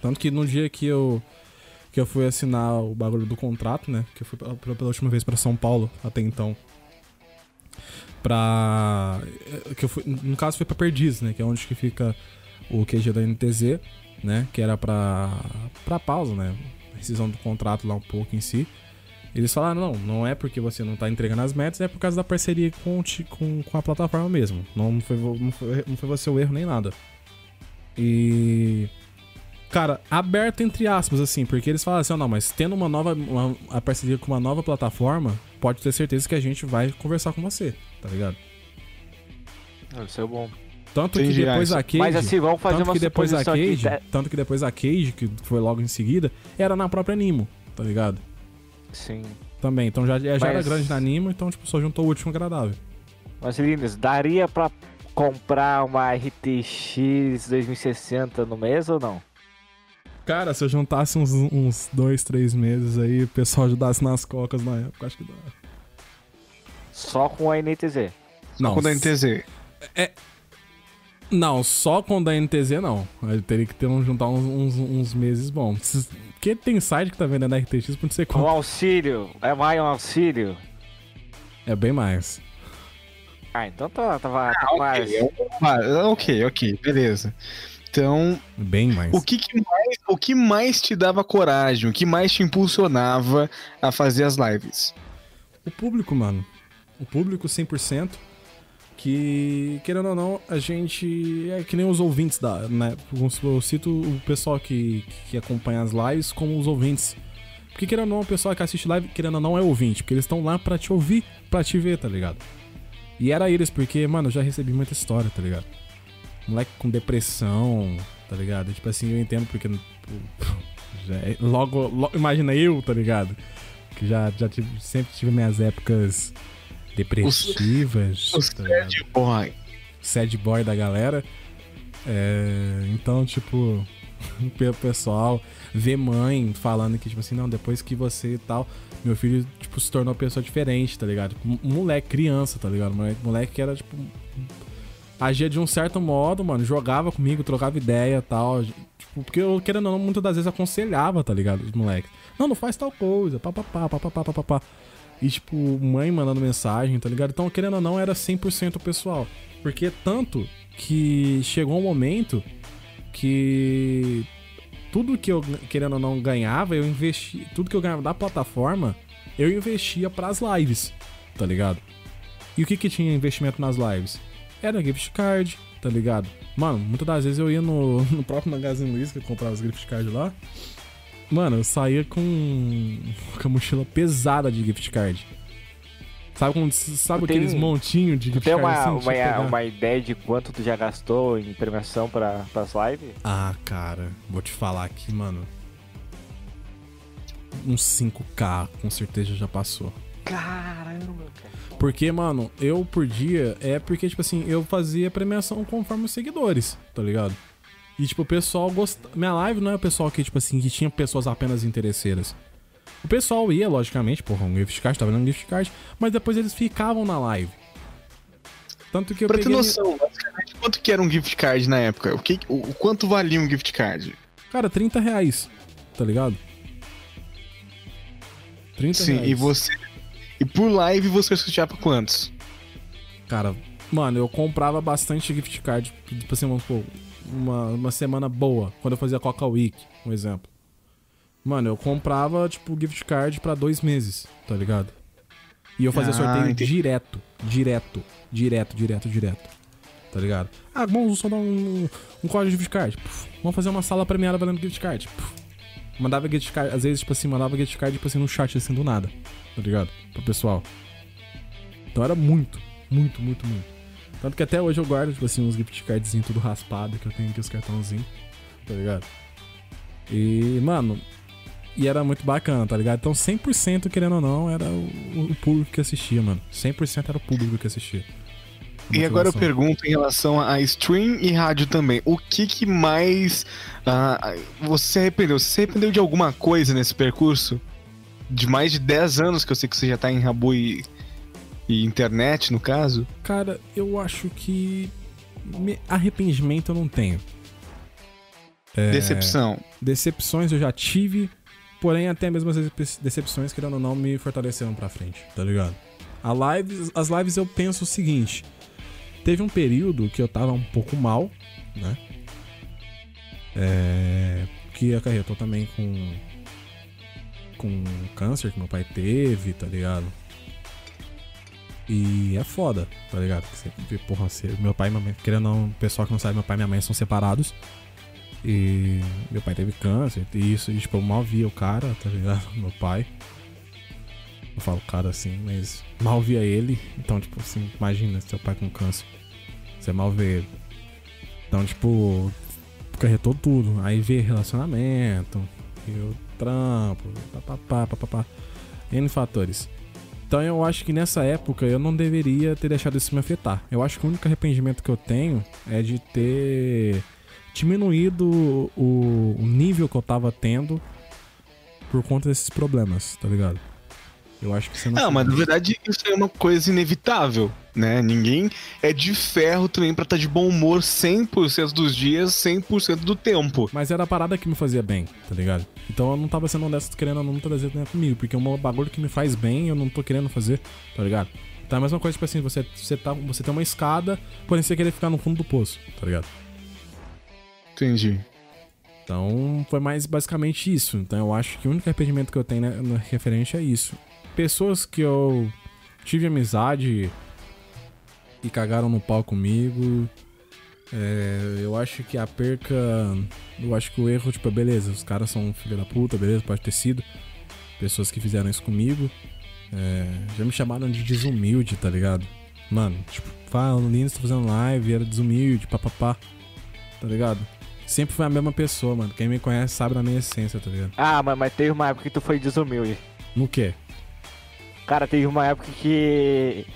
Tanto que no dia que eu que eu fui assinar o bagulho do contrato, né? Que eu fui pela, pela última vez para São Paulo até então. Pra. Que eu fui, no caso foi pra Perdiz, né? Que é onde que fica o QG da NTZ, né? Que era pra. pra pausa, né? Rescisão do contrato lá um pouco em si. Eles falaram, não, não é porque você não tá entregando as metas, é por causa da parceria com, com, com a plataforma mesmo. Não foi, não, foi, não foi você o erro nem nada. E. Cara, aberto entre aspas, assim, porque eles falaram assim, oh, não, mas tendo uma nova. Uma, a parceria com uma nova plataforma, pode ter certeza que a gente vai conversar com você, tá ligado?
Isso é bom.
Tanto que depois a Cage.
Mas assim, vamos fazer
tanto
uma
que depois a Cage, aqui, Tanto que depois a Cage, que foi logo em seguida, era na própria Nimo, tá ligado?
Sim.
Também, então já, já Mas... era grande na Animo, então tipo, só juntou o último agradável.
Mas Linus, daria pra comprar uma RTX 2060 no mês ou não?
Cara, se eu juntasse uns, uns dois, três meses aí, o pessoal ajudasse nas cocas na época, acho que dá.
Só com a NTZ?
Não. Só com a NTZ.
É, não, só com da NTZ não. Ele teria que ter um, juntar uns, uns, uns, meses bons. Porque tem site que tá vendendo RTX por não sei quanto.
Um auxílio. É mais um auxílio?
É bem mais.
Ah, então tá, tá, tá ah, quase.
Okay. ok, ok, beleza. Então,
bem mais.
O que, que, mais, o que mais te dava coragem? O que mais te impulsionava a fazer as lives?
O público, mano. O público 100% que, querendo ou não, a gente é que nem os ouvintes da, né? Eu cito o pessoal que, que acompanha as lives como os ouvintes. Porque querendo ou não, o pessoal que assiste live, querendo ou não, é ouvinte. Porque eles estão lá pra te ouvir, pra te ver, tá ligado? E era eles, porque, mano, eu já recebi muita história, tá ligado? Moleque com depressão, tá ligado? Tipo assim, eu entendo porque. Já, é, logo, logo, imagina eu, tá ligado? Que já, já tive, sempre tive minhas épocas depressivas.
O, tá sad boy.
Sad boy da galera. É, então, tipo, o pessoal vê mãe falando que, tipo assim, não, depois que você e tal, meu filho, tipo, se tornou uma pessoa diferente, tá ligado? Um moleque, criança, tá ligado? Moleque, moleque que era, tipo, agia de um certo modo, mano, jogava comigo, trocava ideia e tal. Tipo, porque eu, querendo ou não, muitas das vezes aconselhava, tá ligado? Os moleques. Não, não faz tal coisa, papapá, papapá, papapá. E, tipo, mãe mandando mensagem, tá ligado? Então, querendo ou não, era 100% pessoal. Porque tanto que chegou um momento que tudo que eu, querendo ou não, ganhava, eu investi. Tudo que eu ganhava da plataforma, eu investia pras lives, tá ligado? E o que que tinha investimento nas lives? Era gift card, tá ligado? Mano, muitas das vezes eu ia no, no próprio Magazine Luiza que eu comprava os gift cards lá. Mano, eu saía com, com a mochila pesada de gift card. Sabe, sabe tem, aqueles montinhos de gift
tem uma, assim, uma, uma, ideia de quanto tu já gastou em premiação pra, pras lives?
Ah, cara, vou te falar aqui, mano. Uns 5k, com certeza já passou.
Caramba, cara.
Porque, mano, eu por dia é porque, tipo assim, eu fazia premiação conforme os seguidores, tá ligado? E, tipo, o pessoal gosta. Minha live não é o pessoal que, tipo assim, que tinha pessoas apenas interesseiras. O pessoal ia, logicamente, porra, um gift card, tava dando gift card, mas depois eles ficavam na live.
Tanto que eu pra peguei... ter noção, basicamente, quanto que era um gift card na época? O, que, o, o quanto valia um gift card?
Cara, 30 reais, tá ligado?
30 Sim, reais. e você... E por live você sorteava quantos?
Cara, mano, eu comprava bastante gift card, tipo assim, vamos supor, uma, uma semana boa, quando eu fazia Coca Week, um exemplo. Mano, eu comprava, tipo, gift card para dois meses, tá ligado? E eu fazia ah, sorteio entendi. direto, direto, direto, direto, direto. Tá ligado? Ah, vamos só dar um, um código de gift card. Puf, vamos fazer uma sala premiada valendo gift card. Puf. Mandava gift card, às vezes, tipo assim, mandava gift card, tipo assim, no chat, assim, do nada. Tá ligado? Pro pessoal. Então era muito, muito, muito, muito. Tanto que até hoje eu guardo, tipo assim, uns gift cardzinhos tudo raspado que eu tenho aqui, os cartãozinhos. Tá ligado? E, mano, e era muito bacana, tá ligado? Então 100%, querendo ou não, era o, o público que assistia, mano. 100% era o público que assistia.
E agora eu pergunto em relação a stream e rádio também. O que que mais uh, você se arrependeu? Você se arrependeu de alguma coisa nesse percurso? De mais de 10 anos que eu sei que você já tá em Rabu e, e internet, no caso?
Cara, eu acho que me... arrependimento eu não tenho.
É... Decepção.
Decepções eu já tive, Porém, até mesmo as decepções, querendo ou não, me fortaleceram pra frente, tá ligado? A lives, as lives eu penso o seguinte: teve um período que eu tava um pouco mal, né? É, que acarretou também com com câncer que meu pai teve, tá ligado? E é foda, tá ligado? Você, porra, você, meu pai e minha mãe, querendo não, pessoal que não sabe, meu pai e minha mãe são separados. E meu pai teve câncer, e isso, e, tipo, eu mal via o cara, tá ligado? Meu pai. Eu falo cara assim, mas mal via ele. Então, tipo assim, imagina seu pai com câncer. Você mal vê ele. Então, tipo, carretou tudo. Aí vê relacionamento, e o trampo, papapá, papapá. N fatores. Então eu acho que nessa época eu não deveria ter deixado isso me afetar. Eu acho que o único arrependimento que eu tenho é de ter diminuído o, nível que eu tava tendo por conta desses problemas, tá ligado? Eu acho que você
não. Não, mas na verdade isso é uma coisa inevitável, né? Ninguém é de ferro também pra estar tá de bom humor 100% dos dias, 100% do tempo.
Mas era a parada que me fazia bem, tá ligado? Então eu não tava sendo honesto querendo não trazer né, comigo, porque é um bagulho que me faz bem eu não tô querendo fazer, tá ligado? É a mesma coisa, tipo assim, você, você, tá, você tem uma escada, porém você querer ficar no fundo do poço, tá ligado?
Entendi.
Então foi mais basicamente isso. Então eu acho que o único arrependimento que eu tenho né, no referente é isso. Pessoas que eu tive amizade e cagaram no pau comigo. É, eu acho que a perca. Eu acho que o erro, tipo, beleza, os caras são filha da puta, beleza, pode ter sido. pessoas que fizeram isso comigo. É, já me chamaram de desumilde, tá ligado? Mano, tipo, fala, o Linus tá fazendo live, era desumilde, papapá. Tá ligado? Sempre foi a mesma pessoa, mano. Quem me conhece sabe da minha essência, tá ligado?
Ah, mas, mas teve uma época que tu foi desumilde.
No quê?
Cara, teve uma época que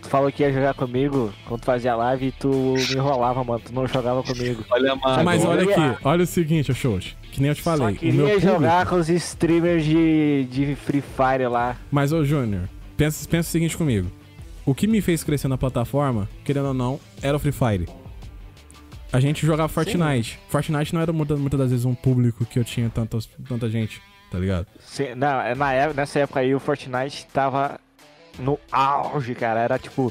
tu falou que ia jogar comigo quando tu fazia live e tu me enrolava, mano. Tu não jogava comigo.
Olha, mano. Mas olha aqui, olha o seguinte, Xoxo. Que nem eu te falei.
Só queria público... jogar com os streamers de, de Free Fire lá.
Mas, ô Júnior, pensa, pensa o seguinte comigo. O que me fez crescer na plataforma, querendo ou não, era o Free Fire. A gente jogava Fortnite. Sim. Fortnite não era muitas, muitas das vezes um público que eu tinha tanta, tanta gente, tá ligado?
Sim, não, é, na época, nessa época aí o Fortnite tava no auge, cara. Era tipo.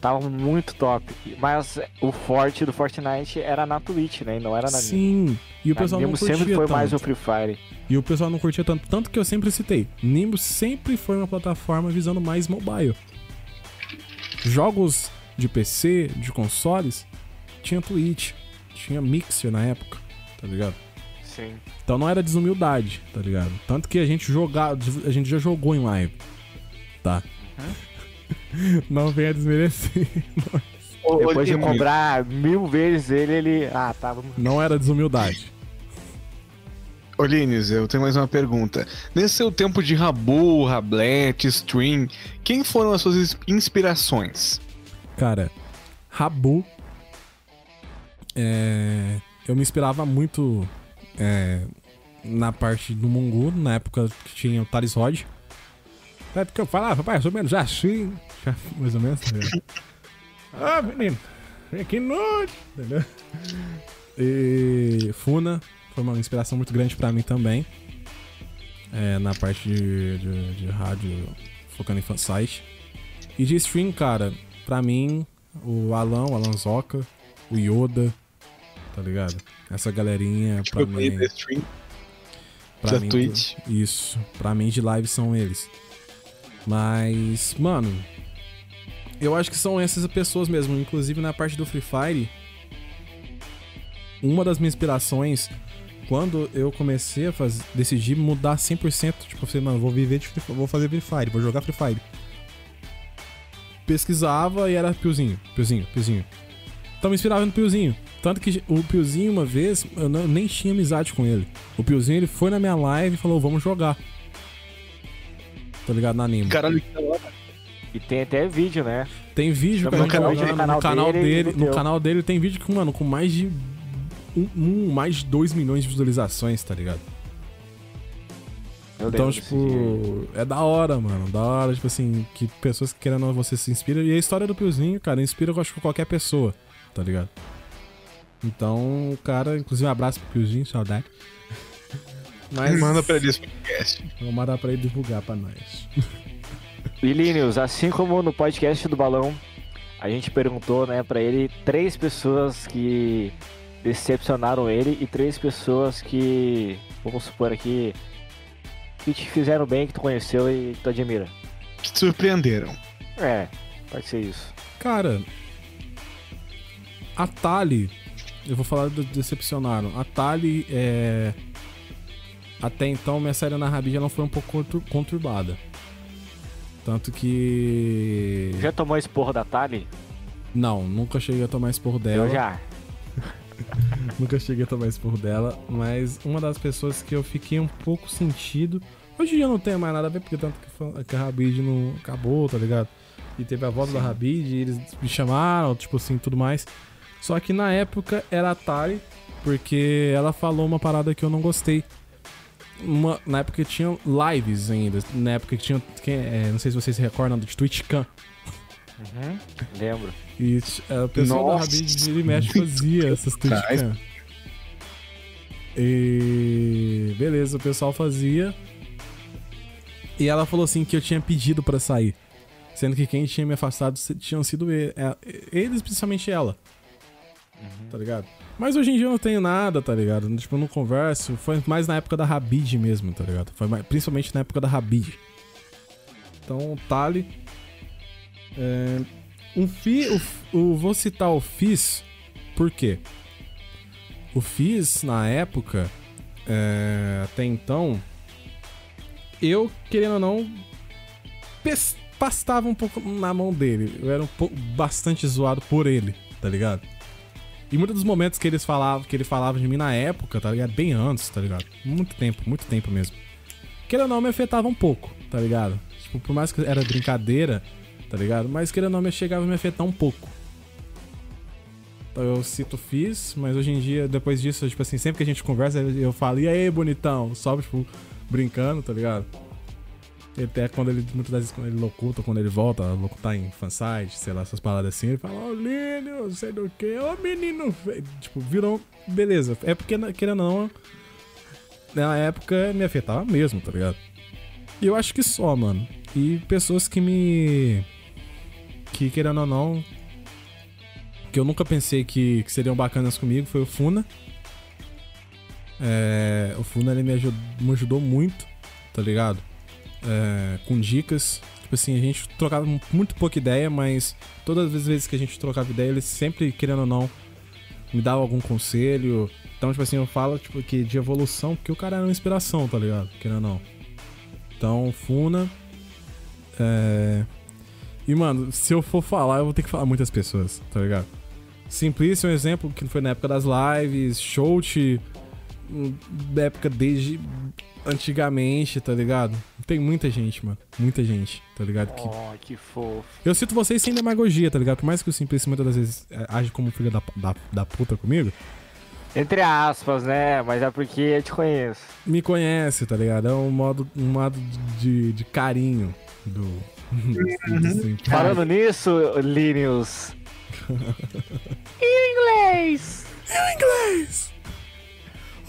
Tava muito top. Mas o forte do Fortnite era na Twitch, né? Não era na
Sim. E o pessoal não curtia
sempre foi
tanto.
mais o Free Fire.
E o pessoal não curtia tanto. Tanto que eu sempre citei. Nimbus sempre foi uma plataforma visando mais mobile. Jogos de PC, de consoles, tinha Twitch. Tinha Mixer na época, tá ligado?
Sim.
Então não era desumildade, tá ligado? Tanto que a gente jogava, a gente já jogou em live, tá? Uhum. Não venha desmerecer.
Depois de cobrar mil vezes ele, ele. Ah, tava. Tá,
não era desumildade.
Ô Linus, eu tenho mais uma pergunta. Nesse seu tempo de Rabu, Rablet, Stream, quem foram as suas inspirações?
Cara, Rabu. É, eu me inspirava muito é, na parte do Mungu, na época que tinha o Thales Rod. Na época eu falava, mais ou menos assim. Mais ou menos, tá Ah, menino, vem aqui noite, entendeu? E Funa foi uma inspiração muito grande para mim também. É, na parte de, de, de, rádio, focando em fansite. E de stream, cara, pra mim, o Alan, o Alan Zoca, o Yoda, tá ligado? Essa galerinha, pra mim. Da stream. Pra da mim, Twitch. Isso, pra mim de live são eles. Mas, mano, eu acho que são essas pessoas mesmo. Inclusive na parte do Free Fire, uma das minhas inspirações, quando eu comecei a fazer, decidi mudar 100%, tipo, eu falei, mano, vou viver de Free Fire, vou fazer Free Fire, vou jogar Free Fire. Pesquisava e era Piozinho, Piozinho, Piozinho. Então me inspirava no Piozinho. Tanto que o Piozinho, uma vez, eu não, nem tinha amizade com ele. O Piozinho, ele foi na minha live e falou, vamos jogar. Tá ligado? Na anime.
Caralho, que da hora.
E tem até vídeo, né?
Tem vídeo, cara, no, canal, no, canal, canal dele, no canal dele tem vídeo com, mano, com mais de um, um, mais de 2 milhões de visualizações, tá ligado? Eu então, tipo, é da hora, mano. Da hora, tipo assim, que pessoas que querendo você se inspiram. E a história do Piozinho, cara, inspira, eu acho, qualquer pessoa, tá ligado? Então, o cara, inclusive, um abraço pro Piozinho, saudade.
Mas... Manda pra ele esse podcast.
Vou mandar pra ele divulgar pra nós.
E Linus, assim como no podcast do Balão, a gente perguntou, né, pra ele três pessoas que decepcionaram ele e três pessoas que, vamos supor aqui, que te fizeram bem, que tu conheceu e que tu admira.
Que te surpreenderam.
É, pode ser isso.
Cara, a Tali, eu vou falar do decepcionaram. A Tali é. Até então, minha série na Rabid não foi um pouco conturbada. Tanto que.
Já tomou esporro da Tali?
Não, nunca cheguei a tomar esporro dela.
Eu já.
nunca cheguei a tomar esporro dela, mas uma das pessoas que eu fiquei um pouco sentido. Hoje em dia não tem mais nada a ver, porque tanto que a Rabid não acabou, tá ligado? E teve a volta Sim. da Rabid, e eles me chamaram, tipo assim, tudo mais. Só que na época era a Tali, porque ela falou uma parada que eu não gostei uma, na época tinha lives ainda. Na época que tinha. Que, é, não sei se vocês se recordam do TwitchCam.
Uhum, lembro.
E é, o pessoal Nossa. da Rabid ele mexe fazia essas TwitchCam. E beleza, o pessoal fazia. E ela falou assim que eu tinha pedido para sair. Sendo que quem tinha me afastado tinham sido eles, eles principalmente ela. Uhum. Tá ligado? Mas hoje em dia eu não tenho nada, tá ligado? Tipo, eu não converso. Foi mais na época da Rabid mesmo, tá ligado? Foi mais, principalmente na época da Rabid. Então, Tali. É, um fi, o, o, vou citar o Fizz, por quê? O Fizz, na época, é, até então, eu, querendo ou não, pastava um pouco na mão dele. Eu era um pouco bastante zoado por ele, tá ligado? E muitos dos momentos que eles falavam, que ele falava de mim na época, tá ligado? Bem antes, tá ligado? Muito tempo, muito tempo mesmo. Querendo ou não, me afetava um pouco, tá ligado? Tipo, por mais que era brincadeira, tá ligado? Mas querendo ou não, me chegava a me afetar um pouco. Então eu cito fiz, mas hoje em dia, depois disso, tipo assim, sempre que a gente conversa, eu falo, e aí, bonitão? Só, tipo, brincando, tá ligado? Até quando ele, muitas vezes, quando ele locuta, quando ele volta, locutar em fansite, sei lá, essas palavras assim, ele fala, ô oh, sei do que, ô menino Tipo, virou. Beleza. É porque, querendo ou não, na época me afetava mesmo, tá ligado? E eu acho que só, mano. E pessoas que me. Que, querendo ou não. Que eu nunca pensei que, que seriam bacanas comigo foi o Funa. É, o Funa ele me ajudou, me ajudou muito, tá ligado? É, com dicas. Tipo assim, a gente trocava muito pouca ideia, mas todas as vezes que a gente trocava ideia, ele sempre, querendo ou não, me dava algum conselho. Então, tipo assim, eu falo tipo, que de evolução, porque o cara era uma inspiração, tá ligado? Querendo ou não. Então, Funa. É... E, mano, se eu for falar, eu vou ter que falar muitas pessoas, tá ligado? Simplício é um exemplo que foi na época das lives, Shout, da época desde antigamente, tá ligado? Tem muita gente, mano. Muita gente, tá ligado?
Que... Oh, que fofo.
Eu cito vocês sem demagogia, tá ligado? Por mais que o Simplício muitas das vezes é, age como filho da, da, da puta comigo.
Entre aspas, né? Mas é porque eu te conheço.
Me conhece, tá ligado? É um modo, um modo de, de carinho do.
Uhum. Falando nisso, Linus. em inglês!
Em inglês!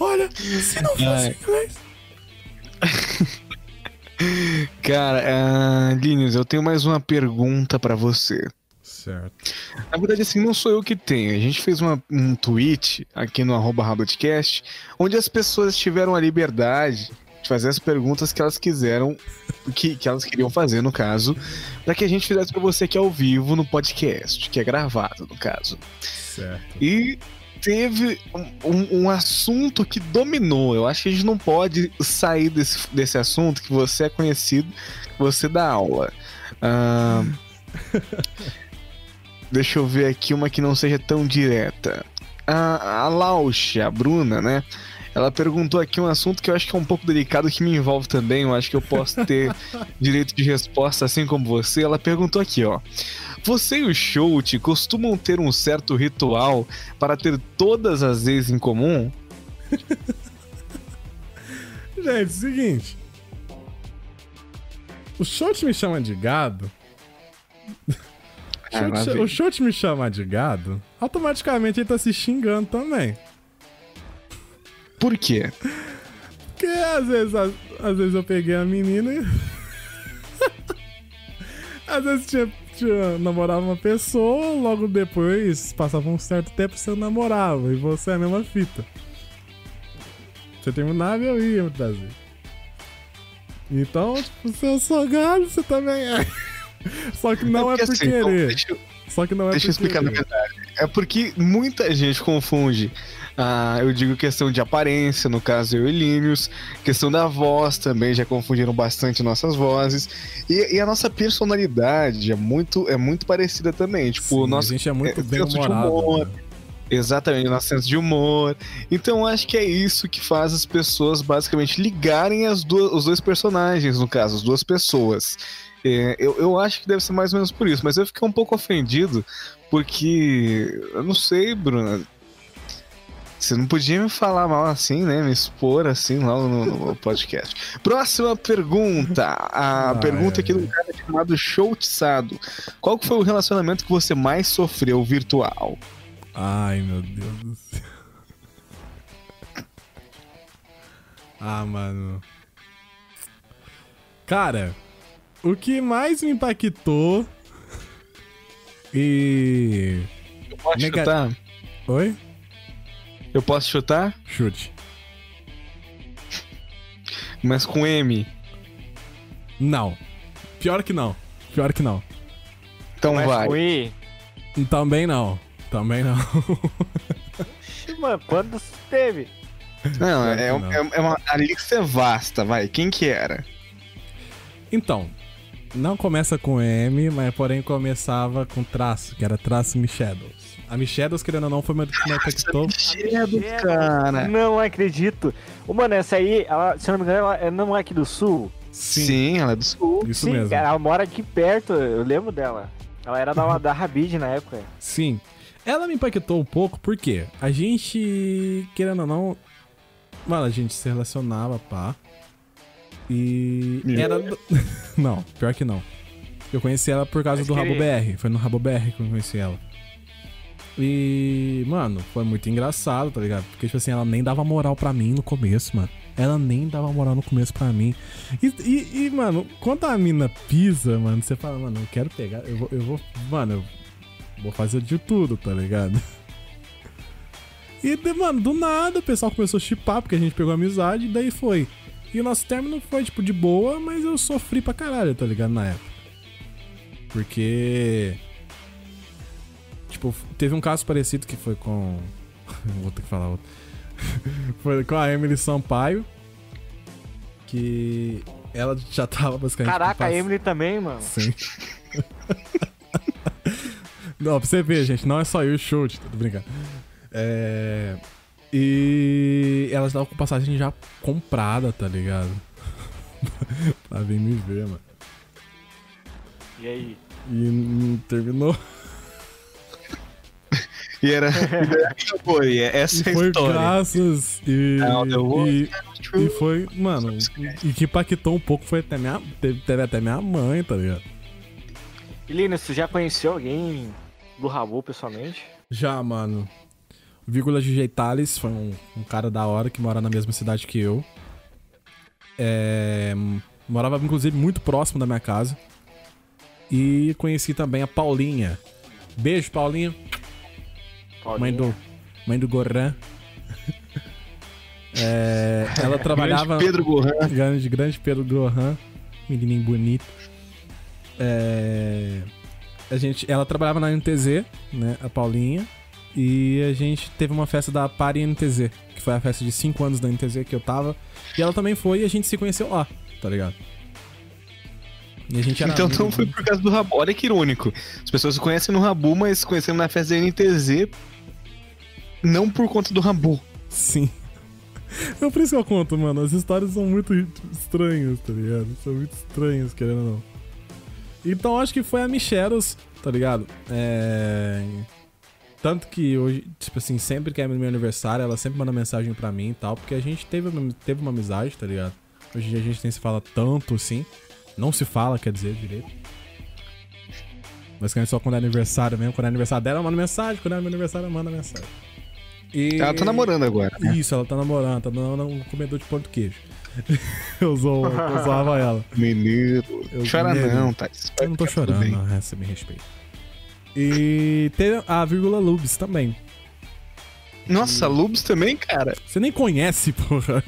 Olha, se não fosse inglês.
Cara, uh, Linus, eu tenho mais uma pergunta para você.
Certo.
Na verdade, assim, não sou eu que tenho. A gente fez uma, um tweet aqui no arroba Rabotcast, onde as pessoas tiveram a liberdade de fazer as perguntas que elas quiseram, que, que elas queriam fazer, no caso, para que a gente fizesse para você aqui ao vivo no podcast, que é gravado, no caso.
Certo.
E teve um, um, assunto que dominou. Eu acho que a gente não pode sair desse, desse assunto que você é conhecido, que você dá aula. Uh, deixa eu ver aqui uma que não seja tão direta. A, a Lausha, a Bruna, né? Ela perguntou aqui um assunto que eu acho que é um pouco delicado, que me envolve também. Eu acho que eu posso ter direito de resposta, assim como você. Ela perguntou aqui, ó. Você e o Shout costumam ter um certo ritual para ter todas as vezes em comum?
Gente, é seguinte. O Shout me chama de gado. Ah, o Shout me chama de gado, automaticamente ele tá se xingando também.
Por quê?
Porque às vezes, às, às vezes eu peguei a menina e. às vezes tinha, tinha, namorava uma pessoa, logo depois passava um certo tempo você namorava. E você é a mesma fita. Você terminava e eu ia me trazer. Então, tipo, se eu sou gado, você também é. Só que não é, é por assim, querer. Deixa eu, Só que não é
deixa eu explicar na verdade. É porque muita gente confunde ah, eu digo questão de aparência, no caso eu e Linus, questão da voz também, já confundiram bastante nossas vozes. E, e, a nossa personalidade é muito, é muito parecida também. Tipo,
Sim, nosso, a gente é muito é, bem humorado. Né?
Exatamente, nosso senso de humor. Então acho que é isso que faz as pessoas basicamente ligarem as duas, os dois personagens, no caso, as duas pessoas. É, eu, eu acho que deve ser mais ou menos por isso, mas eu fiquei um pouco ofendido, porque eu não sei, Bruna. Você não podia me falar mal assim, né? Me expor assim logo no, no podcast. Próxima pergunta. A ah, pergunta é, aqui do cara chamado Showtizado. Qual foi o relacionamento que você mais sofreu virtual?
Ai, meu Deus do céu. Ah, mano. Cara, o que mais me impactou e.
Eu posso Nega...
Oi?
Eu posso chutar?
Chute.
Mas com M.
Não. Pior que não. Pior que não.
Então Mas vai.
Com I?
Também não. Também não.
Mano, quando teve?
Não, é, não. é, é uma, a lista é vasta, vai. Quem que era?
Então, não começa com M, mas porém começava com traço, que era traço Michedos. A Michedos, querendo ou não, foi uma que me impactou.
Michedos, cara. Não acredito. Ô, mano, essa aí, ela, se eu não me engano, ela não é aqui do sul?
Sim, Sim ela é do sul.
Isso Sim, mesmo. Ela mora aqui perto, eu lembro dela. Ela era da, da Rabid na época.
Sim. Ela me impactou um pouco porque a gente, querendo ou não, mano, a gente se relacionava, pá. E era. não, pior que não. Eu conheci ela por causa do Rabo BR. Foi no Rabo BR que eu conheci ela. E, mano, foi muito engraçado, tá ligado? Porque, tipo assim, ela nem dava moral pra mim no começo, mano. Ela nem dava moral no começo pra mim. E, e, e mano, quando a mina pisa, mano, você fala, mano, eu quero pegar. Eu vou, eu vou mano, eu vou fazer de tudo, tá ligado? E, mano, do nada o pessoal começou a chipar, porque a gente pegou amizade, e daí foi. E o nosso término foi, tipo, de boa, mas eu sofri pra caralho, tá ligado? Na época. Porque. Tipo, teve um caso parecido que foi com. Vou ter que falar outro. foi com a Emily Sampaio. Que ela já tava basicamente.
Caraca, a Emily também, mano.
Sim. não, pra você ver, gente, não é só eu o chute, tô brincando. É. E elas estavam com passagem já comprada, tá ligado? pra vir me ver, mano.
E aí?
E não terminou.
E era. Acabou, e essa é a
foi
história.
graças e. E, e foi, mano. E que impactou um pouco foi até minha. Teve, teve até minha mãe, tá ligado?
E Linus, você já conheceu alguém do Rabu pessoalmente?
Já, mano. Vírgula de Jeitales foi um, um, cara da hora que mora na mesma cidade que eu. É, morava, inclusive, muito próximo da minha casa. E conheci também a Paulinha. Beijo, Paulinha. Paulinha. Mãe do, mãe do Goran. é, ela trabalhava.
grande Pedro Goran.
Grande, grande Pedro Goran. Menininho bonito. É, a gente, ela trabalhava na NTZ, né? A Paulinha. E a gente teve uma festa da Pari NTZ, que foi a festa de 5 anos da NTZ que eu tava. E ela também foi e a gente se conheceu lá, tá ligado?
E a gente então não foi por causa do Rabu. Olha que irônico. As pessoas se conhecem no Rabu, mas se conhecendo na festa da NTZ não por conta do Rabu.
Sim. É por isso que eu conto, mano. As histórias são muito estranhas, tá ligado? São muito estranhas, querendo ou não. Então acho que foi a Micheros, tá ligado? É tanto que hoje, tipo assim, sempre que é meu aniversário, ela sempre manda mensagem pra mim e tal, porque a gente teve, teve uma amizade, tá ligado? Hoje em dia a gente nem se fala tanto assim. Não se fala, quer dizer, direito. Mas só quando é aniversário mesmo. Quando é aniversário dela, ela manda mensagem. Quando é meu aniversário, manda mensagem.
E... Ela tá namorando agora. Né?
Isso, ela tá namorando, tá namorando um comedor de pão de queijo. eu, usou, eu usava ela.
Menino. Eu, Chora não, tá?
Eu não tô chorando, não, é, você me respeita. E tem a vírgula Lubes também.
Nossa, e... Lubes também, cara?
Você nem conhece, porra.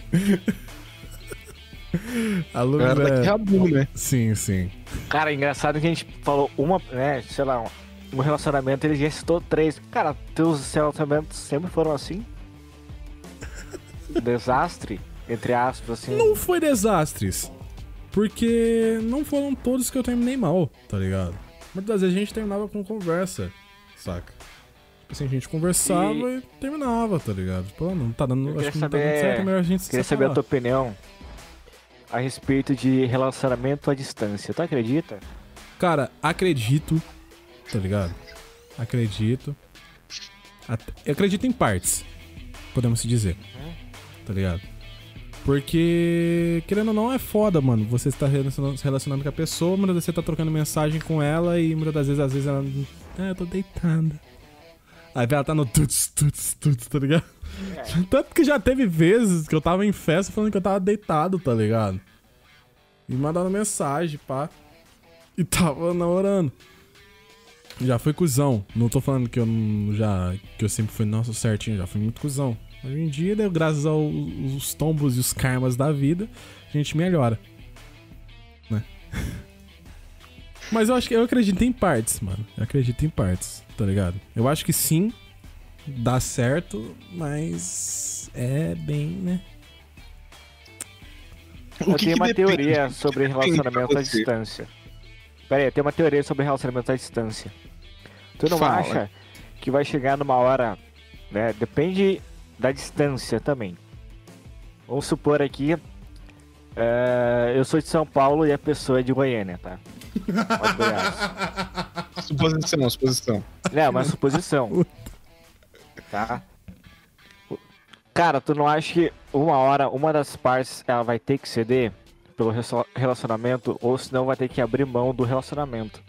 a Lubes cara é... Rabu, né?
Sim, sim.
Cara, é engraçado que a gente falou uma, né, sei lá, um relacionamento, ele já citou três. Cara, teus relacionamentos sempre foram assim? desastre, entre aspas, assim.
Não foi desastres. Porque não foram todos que eu terminei mal, tá ligado? Muitas vezes a gente terminava com conversa, saca? Tipo assim, a gente conversava e, e terminava, tá ligado? Tipo, não tá dando. Acho que não tá dando certo, é melhor a gente
Queria saber a tua opinião a respeito de relacionamento à distância. Tu acredita?
Cara, acredito, tá ligado? Acredito. Eu acredito em partes, podemos se dizer. Tá ligado? Porque, querendo ou não, é foda, mano. Você está se relacionando com a pessoa, muitas vezes você tá trocando mensagem com ela e muitas das vezes, às vezes ela. Ah, eu tô deitada. Aí ela tá no tuts, tuts, tuts, tá ligado? É. Tanto que já teve vezes que eu tava em festa falando que eu tava deitado, tá ligado? E mandando mensagem, pá. E tava namorando. Já fui cuzão. Não tô falando que eu já. que eu sempre fui nosso certinho, já fui muito cuzão. Hoje em dia, né, graças aos tombos e os karmas da vida, a gente melhora. Né? Mas eu acho que eu acredito em partes, mano. Eu acredito em partes, tá ligado? Eu acho que sim, dá certo, mas é bem, né?
eu tenho uma teoria sobre relacionamento à distância. Pera aí, eu tenho uma teoria sobre relacionamento à distância. Tu não Fala. acha que vai chegar numa hora, né? Depende da distância também. Vamos supor aqui, uh, eu sou de São Paulo e a pessoa é de Goiânia, tá?
suposição, suposição.
É, uma suposição. Tá? Cara, tu não acha que uma hora, uma das partes, ela vai ter que ceder pelo relacionamento, ou senão vai ter que abrir mão do relacionamento?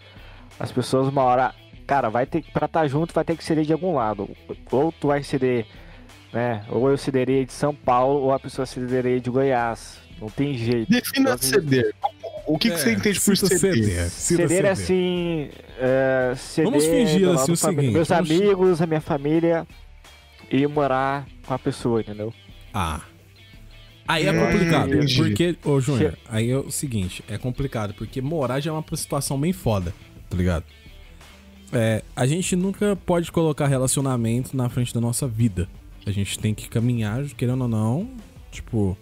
As pessoas, uma hora, cara, vai ter que, pra estar tá junto, vai ter que ceder de algum lado. Ou tu vai ceder né? Ou eu cederei de São Paulo, ou a pessoa cederei de Goiás. Não tem jeito.
Defina então, ceder. O que, é, que você é, entende por ceder? Ceder,
ceder é assim. Uh, ceder
vamos fingir assim o seguinte:
meus vamos... amigos, a minha família e morar com a pessoa, entendeu?
Ah. Aí é complicado, porque, ô Júnior, aí é o seguinte, é complicado, porque morar já é uma situação bem foda, tá ligado? É, a gente nunca pode colocar relacionamento na frente da nossa vida, a gente tem que caminhar, querendo ou não, tipo,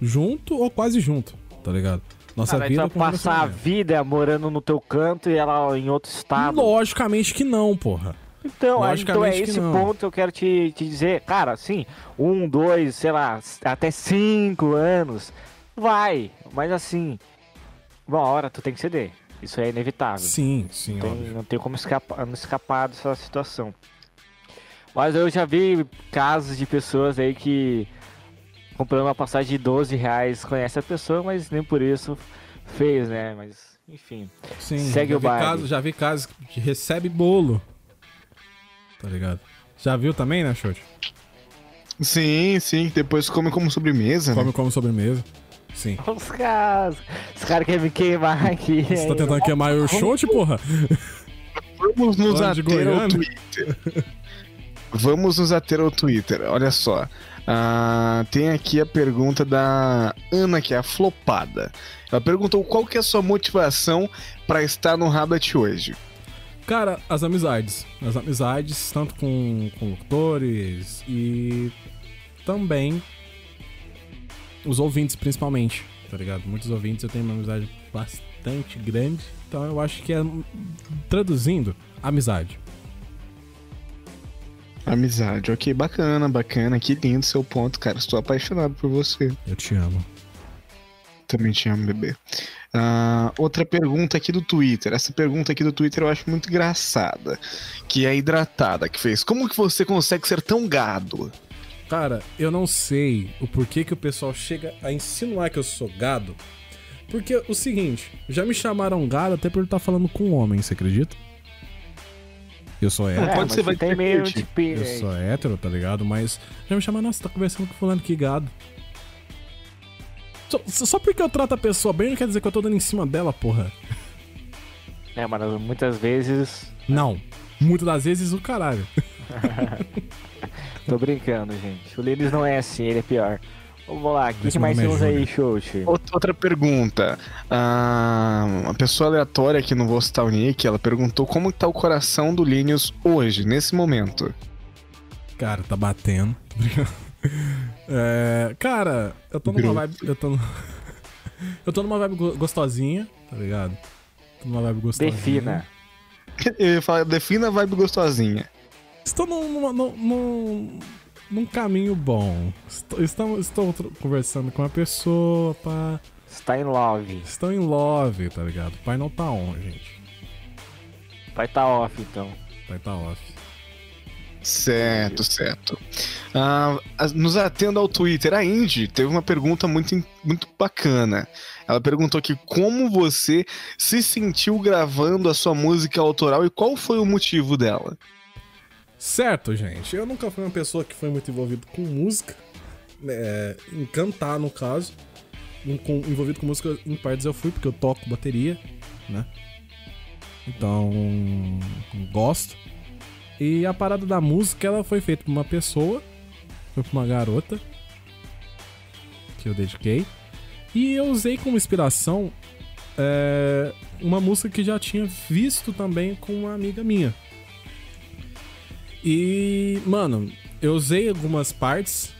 junto ou quase junto, tá ligado?
Nossa ah, vida. passar a vida morando no teu canto e ela em outro estado.
Logicamente que não, porra.
Então, então é esse ponto que eu quero te, te dizer. Cara, assim, um, dois, sei lá, até cinco anos, vai. Mas assim, uma hora tu tem que ceder. Isso é inevitável.
Sim, sim,
não tem, não tem como escapar, não escapar dessa situação. Mas eu já vi casos de pessoas aí que comprando uma passagem de 12 reais conhece a pessoa, mas nem por isso fez, né? Mas, enfim.
Sim, segue o baile. Caso, já vi casos que recebe bolo. Tá ligado? Já viu também, né, Short?
Sim, sim. Depois come como sobremesa.
Come né? como sobremesa. Sim.
Os caras. Os caras querem me queimar aqui.
Você tá tentando queimar o Short, porra?
Vamos nos ater ao Twitter. Vamos nos ater ao Twitter. Olha só. Uh, tem aqui a pergunta da Ana, que é a flopada. Ela perguntou qual que é a sua motivação para estar no Rabbit hoje.
Cara, as amizades. As amizades, tanto com, com locutores e também os ouvintes, principalmente. Tá ligado? Muitos ouvintes eu tenho uma amizade bastante grande. Então eu acho que é, traduzindo, amizade.
Amizade, ok, bacana, bacana. Que lindo seu ponto, cara. Estou apaixonado por você.
Eu te amo.
Também te amo, bebê. Uh, outra pergunta aqui do Twitter. Essa pergunta aqui do Twitter eu acho muito engraçada. Que é a hidratada que fez. Como que você consegue ser tão gado?
Cara, eu não sei o porquê que o pessoal chega a insinuar que eu sou gado. Porque o seguinte, já me chamaram gado até por estar falando com um homem, você acredita? Eu sou hétero.
É, pode ser, vai tem meio tipo,
Eu sou hétero, tá ligado? Mas já me chama, nossa, tá conversando com fulano, que gado. Só, só porque eu trato a pessoa bem não quer dizer que eu tô dando em cima dela, porra.
É, mas muitas vezes.
Não. Muitas das vezes o caralho.
tô brincando, gente. O Linus não é assim, ele é pior. Vamos lá, o que, que mais temos aí, Xoxi?
Outra pergunta. Ah, uma pessoa aleatória que não vou citar o nick, ela perguntou como tá o coração do Linus hoje, nesse momento.
Cara, tá batendo. É, cara, eu tô numa vibe. Eu tô, eu tô numa vibe gostosinha, tá ligado? Tô numa vibe gostosinha.
Defina.
Eu ia falar, defina a vibe gostosinha.
Estou num, num, num, num caminho bom. Estou, estou, estou conversando com uma pessoa, pá.
Está em love.
Estou em love, tá ligado? O pai não tá on, gente.
Pai tá off, então.
Pai tá off.
Certo, certo. Ah, nos atendo ao Twitter, a Indy teve uma pergunta muito, muito bacana. Ela perguntou aqui como você se sentiu gravando a sua música autoral e qual foi o motivo dela.
Certo, gente. Eu nunca fui uma pessoa que foi muito envolvido com música. É, em cantar, no caso. Com, envolvido com música, em partes eu fui, porque eu toco bateria, né? Então, gosto. E a parada da música, ela foi feita por uma pessoa. Foi por uma garota. Que eu dediquei. E eu usei como inspiração é, uma música que já tinha visto também com uma amiga minha. E, mano, eu usei algumas partes,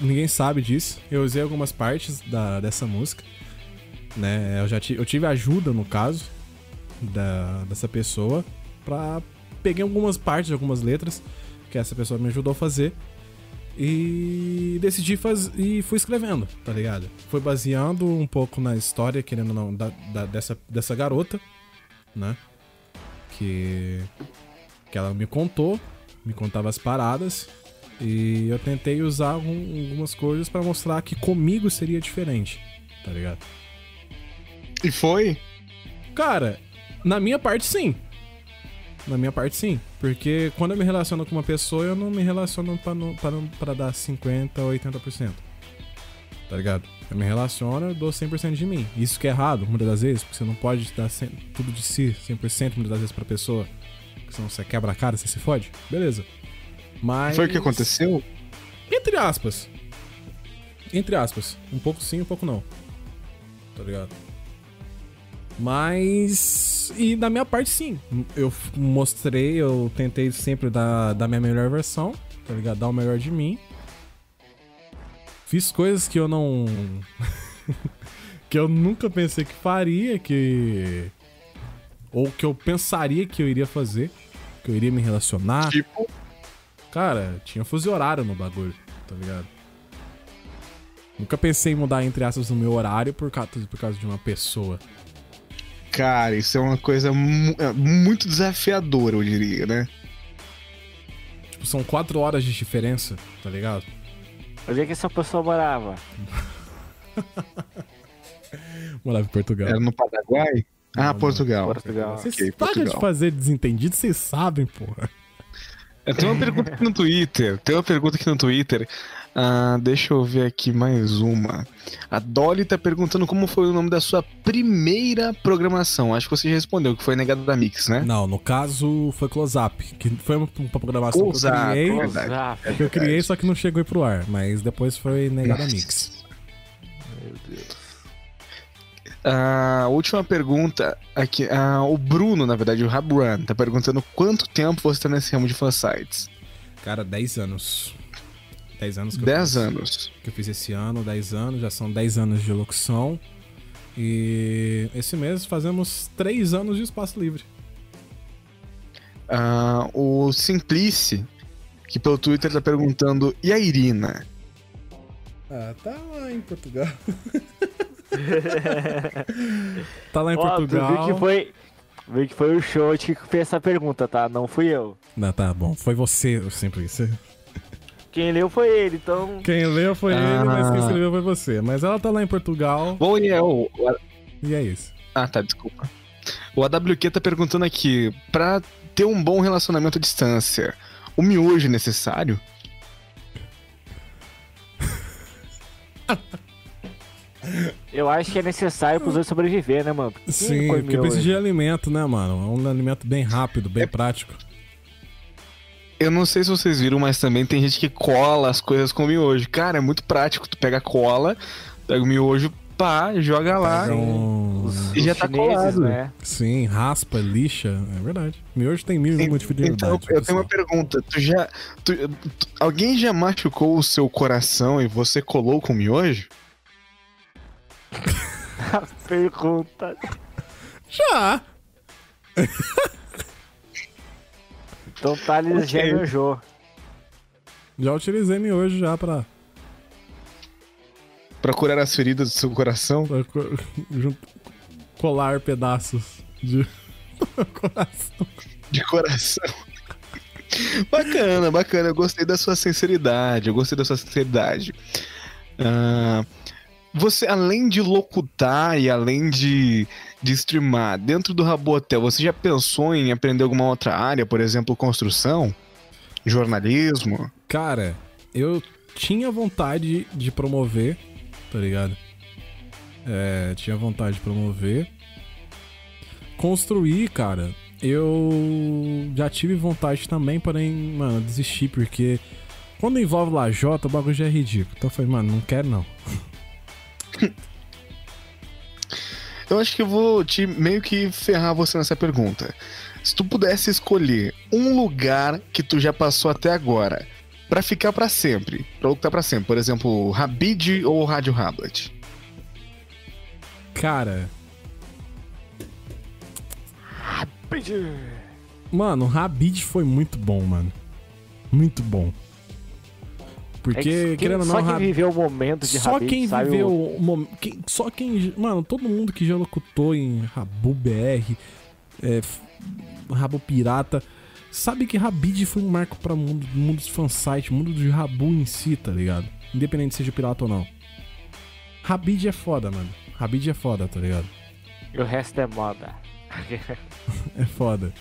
ninguém sabe disso. Eu usei algumas partes da, dessa música. né? Eu já tive, eu tive ajuda, no caso, da, dessa pessoa, pra... Peguei algumas partes, algumas letras que essa pessoa me ajudou a fazer e decidi fazer e fui escrevendo, tá ligado? Foi baseando um pouco na história, querendo ou não, da, da, dessa, dessa garota, né? Que, que ela me contou, me contava as paradas. E eu tentei usar algumas coisas para mostrar que comigo seria diferente, tá ligado?
E foi?
Cara, na minha parte sim. Na minha parte, sim. Porque quando eu me relaciono com uma pessoa, eu não me relaciono pra, não, pra, não, pra dar 50% ou 80%. Tá ligado? Eu me relaciono, eu dou 100% de mim. Isso que é errado, muitas das vezes, porque você não pode dar tudo de si, 100% muitas das vezes pra pessoa. Porque senão você quebra a cara, você se fode. Beleza. Mas.
Foi o que aconteceu?
Entre aspas. Entre aspas. Um pouco sim, um pouco não. Tá ligado? Mas. E da minha parte, sim. Eu mostrei, eu tentei sempre dar, dar minha melhor versão, tá ligado? Dar o melhor de mim. Fiz coisas que eu não. que eu nunca pensei que faria, que. Ou que eu pensaria que eu iria fazer. Que eu iria me relacionar. Tipo. Cara, tinha fuso horário no bagulho, tá ligado? Nunca pensei em mudar, entre aspas, o meu horário por causa, por causa de uma pessoa.
Cara, isso é uma coisa mu é, muito desafiadora, eu diria, né?
Tipo, são quatro horas de diferença, tá ligado?
Onde é que essa pessoa morava?
morava em Portugal.
Era no Paraguai? Ah, não, Portugal.
Portugal.
Vocês okay, pagam de fazer desentendido, vocês sabem, porra.
Eu tenho uma pergunta aqui no Twitter. Tem uma pergunta aqui no Twitter. Ah, deixa eu ver aqui mais uma. A Dolly tá perguntando como foi o nome da sua primeira programação. Acho que você já respondeu, que foi Negada da Mix, né?
Não, no caso foi Close Up, que foi uma, uma programação Close que eu criei. Close up, que eu criei, só que não chegou pro ar. Mas depois foi Negada Mix. Meu
Deus. A uh, última pergunta aqui. Uh, o Bruno, na verdade, o Rabran, tá perguntando quanto tempo você tá nesse ramo de fansites.
Cara, 10 anos. 10 anos que
10 eu fiz, anos.
Que eu fiz esse ano, 10 anos, já são 10 anos de locução. E esse mês fazemos 3 anos de espaço livre.
Uh, o Simplice, que pelo Twitter tá perguntando, e a Irina?
Ah, tá lá em Portugal. tá lá em Ó, Portugal.
Tu viu que foi. Viu que foi o show que fez essa pergunta, tá? Não fui eu.
Não, tá bom. Foi você, Simplice.
Quem leu foi ele, então.
Quem leu foi ah. ele, mas quem escreveu foi você. Mas ela tá lá em Portugal.
Bom, e é o.
E é isso.
Ah, tá, desculpa. O AWQ tá perguntando aqui: pra ter um bom relacionamento à distância, o miojo é necessário?
Eu acho que é necessário pros dois sobreviver, né, mano?
Sim, porque precisa de alimento, né, mano? É um alimento bem rápido, bem é... prático.
Eu não sei se vocês viram, mas também tem gente que cola as coisas com miojo. Cara, é muito prático. Tu pega a cola, pega o miojo, pá, joga lá um... e já tá colado. Né?
Sim, raspa, lixa. É verdade. Miojo tem mil e uma
Então, eu tenho uma pergunta. Tu já. Tu, tu, alguém já machucou o seu coração e você colou com miojo?
a pergunta.
Já!
Então Thales okay. já viajou.
Já utilizei miojo já pra.
Pra curar as feridas do seu coração? Pra
colar pedaços de coração.
De coração. bacana, bacana. Eu gostei da sua sinceridade. Eu gostei da sua sinceridade. Uh, você, além de locutar e além de, de streamar, dentro do Rabotel, você já pensou em aprender alguma outra área, por exemplo, construção? Jornalismo?
Cara, eu tinha vontade de promover, tá ligado? É, tinha vontade de promover. Construir, cara, eu já tive vontade também, porém, mano, desistir, porque quando envolve lajota, o bagulho já é ridículo. Então eu falei, mano, não quero não.
Eu acho que eu vou te meio que ferrar você nessa pergunta. Se tu pudesse escolher um lugar que tu já passou até agora para ficar para sempre, pra lutar para sempre, por exemplo, Rabid ou Rádio Hablet?
Cara. Rabid. Mano, Rabid foi muito bom, mano. Muito bom. Porque, é que, querendo ou não.
Só quem viveu o momento de
Só quem viveu o momento. Só quem. Mano, todo mundo que já locutou em Rabu BR, é, Rabu Pirata, sabe que Rabid foi um marco pra mundo, mundo dos fansite, mundo do Rabu em si, tá ligado? Independente se seja pirata ou não. Rabid é foda, mano. Rabid é foda, tá ligado?
E o resto é moda.
é foda.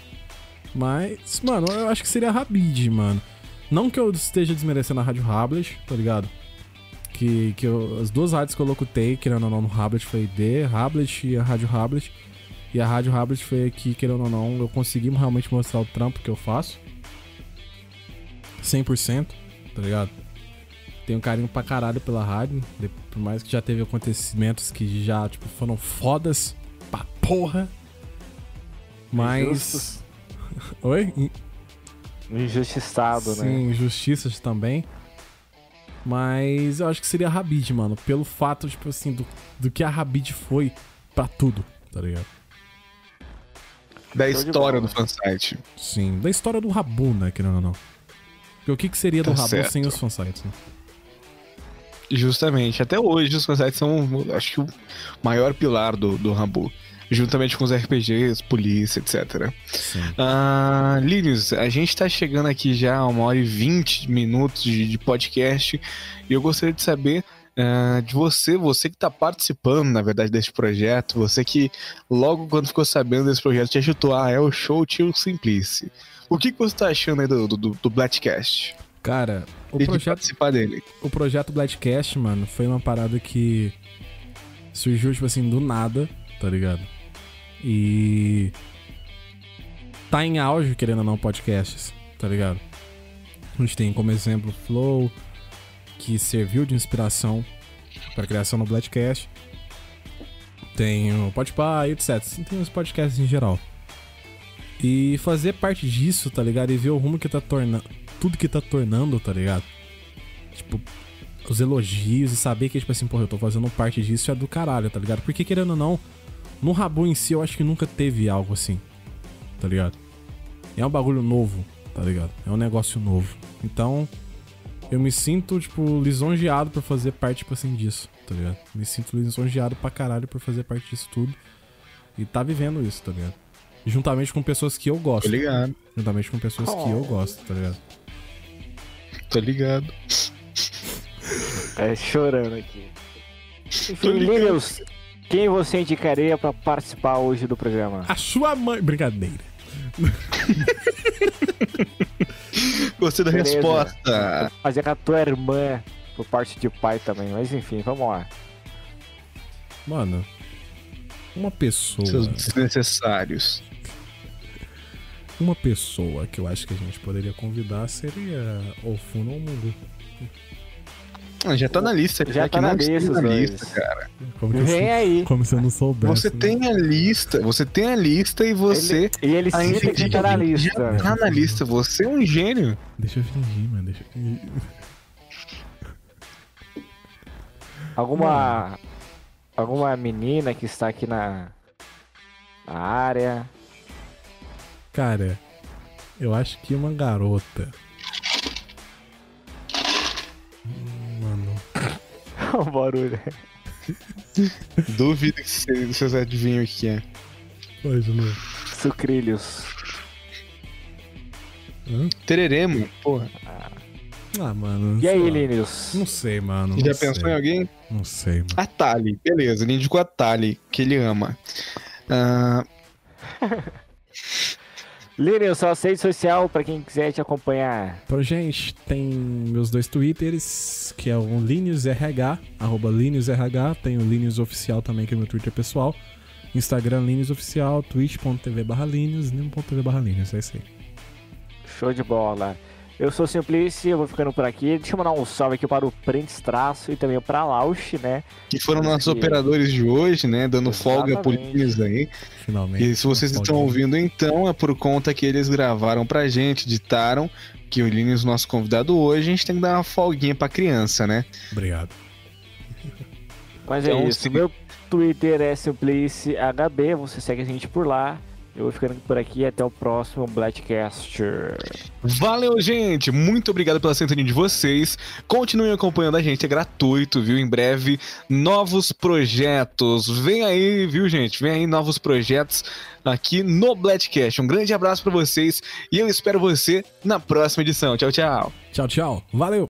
Mas, mano, eu acho que seria Rabid, mano. Não que eu esteja desmerecendo a Rádio Hablet, tá ligado? Que, que eu, as duas rádios que eu locutei, querendo ou não, no Hablet foi D, Hablet e a Rádio Hablet. E a Rádio Hablet foi aqui, querendo ou não, eu consegui realmente mostrar o trampo que eu faço. 100%, tá ligado? Tenho carinho pra caralho pela rádio, por mais que já teve acontecimentos que já, tipo, foram fodas pra porra. Mas. Oi?
Injustiçado,
Sim,
né?
Sim, injustiças também. Mas eu acho que seria a Rabid, mano. Pelo fato, tipo assim, do, do que a Rabid foi pra tudo, tá ligado?
Da história do fansite.
Sim, da história do Rabu, né, querendo ou não. Porque o que, que seria tá do Rabu certo. sem os fansites, né?
Justamente. Até hoje os fansites são, acho que, o maior pilar do, do Rabu juntamente com os RPGs, polícia, etc. Uh, Linus, a gente está chegando aqui já a uma hora e vinte minutos de, de, podcast e eu gostaria de saber uh, de você, você que está participando, na verdade, desse projeto, você que logo quando ficou sabendo desse projeto te ajutou, ah, é o show Tio Simplice. O que, que você está achando aí do, do, do Blackcast?
Cara, o
e
projeto,
de participar dele.
O projeto Blackcast, mano, foi uma parada que surgiu, tipo assim, do nada, tá ligado? E. Tá em auge, querendo ou não, podcasts, tá ligado? A gente tem como exemplo Flow, que serviu de inspiração para a criação do Blackcast. Tem o Podpah, etc. Tem os podcasts em geral. E fazer parte disso, tá ligado? E ver o rumo que tá tornando. Tudo que tá tornando, tá ligado? Tipo, os elogios e saber que, tipo assim, porra, eu tô fazendo parte disso é do caralho, tá ligado? Porque querendo ou não, no Rabu em si, eu acho que nunca teve algo assim. Tá ligado? É um bagulho novo, tá ligado? É um negócio novo. Então, eu me sinto, tipo, lisonjeado por fazer parte, tipo assim, disso, tá ligado? Me sinto lisonjeado pra caralho por fazer parte disso tudo. E tá vivendo isso, tá ligado? Juntamente com pessoas que eu gosto.
Tô ligado.
Juntamente com pessoas oh. que eu gosto, tá ligado?
Tô ligado.
É chorando aqui. Enfim, Linus, quem você indicaria para participar hoje do programa?
A sua mãe. Brincadeira.
Gostei da Beleza. resposta.
Fazer com a tua irmã por parte de pai também, mas enfim, vamos lá.
Mano, uma pessoa.
Seus desnecessários.
Uma pessoa que eu acho que a gente poderia convidar seria o Funo Mundo.
Ah, já tá na lista.
Já, já tá na lista, na lista,
cara.
Como Vem eu, aí.
Como se eu não soubesse.
Você né? tem a lista, você tem a lista e você.
Ele, e ele cita que tá na lista. Já
tá na lista, você é um gênio.
Deixa eu fingir, mano, deixa eu fingir.
Alguma. Alguma menina que está aqui na. na área.
Cara, eu acho que uma garota
o barulho.
Duvido que vocês adivinham o que é.
Pois não.
Sucrilhos.
Hã? Tereremo, porra.
Ah, mano.
E aí, Linus?
Não sei, mano.
Já
não
pensou
sei.
em alguém?
Não sei, mano.
A Tali, beleza. Ele indicou a Tali, que ele ama. Uh...
Linus, sua rede social para quem quiser te acompanhar.
Então, gente, tem meus dois twitters, que é o LinusRH, arroba LinusRH, tem o Linus Oficial também, que é meu Twitter pessoal. Instagram Linus Oficial, twitch.tv barra Linus, nim.tv barra Linus, é isso aí.
Show de bola. Eu sou o Simplice, eu vou ficando por aqui. Deixa eu mandar um salve aqui para o Prince Traço e também para a Lausch, né?
Que foram nossos operadores de hoje, né? Dando Exatamente. folga por eles aí.
Finalmente.
E se vocês estão ouvindo então, é por conta que eles gravaram pra gente, editaram, que o Linus, nosso convidado hoje, a gente tem que dar uma folguinha pra criança, né?
Obrigado.
Mas é então, é isso. Se... Meu Twitter é SimpliciHB, você segue a gente por lá. Eu vou ficando por aqui até o próximo Blackcast.
Valeu, gente! Muito obrigado pela sintonia de vocês. Continuem acompanhando a gente, é gratuito, viu? Em breve, novos projetos. Vem aí, viu, gente? Vem aí novos projetos aqui no Blackcast. Um grande abraço para vocês e eu espero você na próxima edição. Tchau, tchau.
Tchau, tchau. Valeu!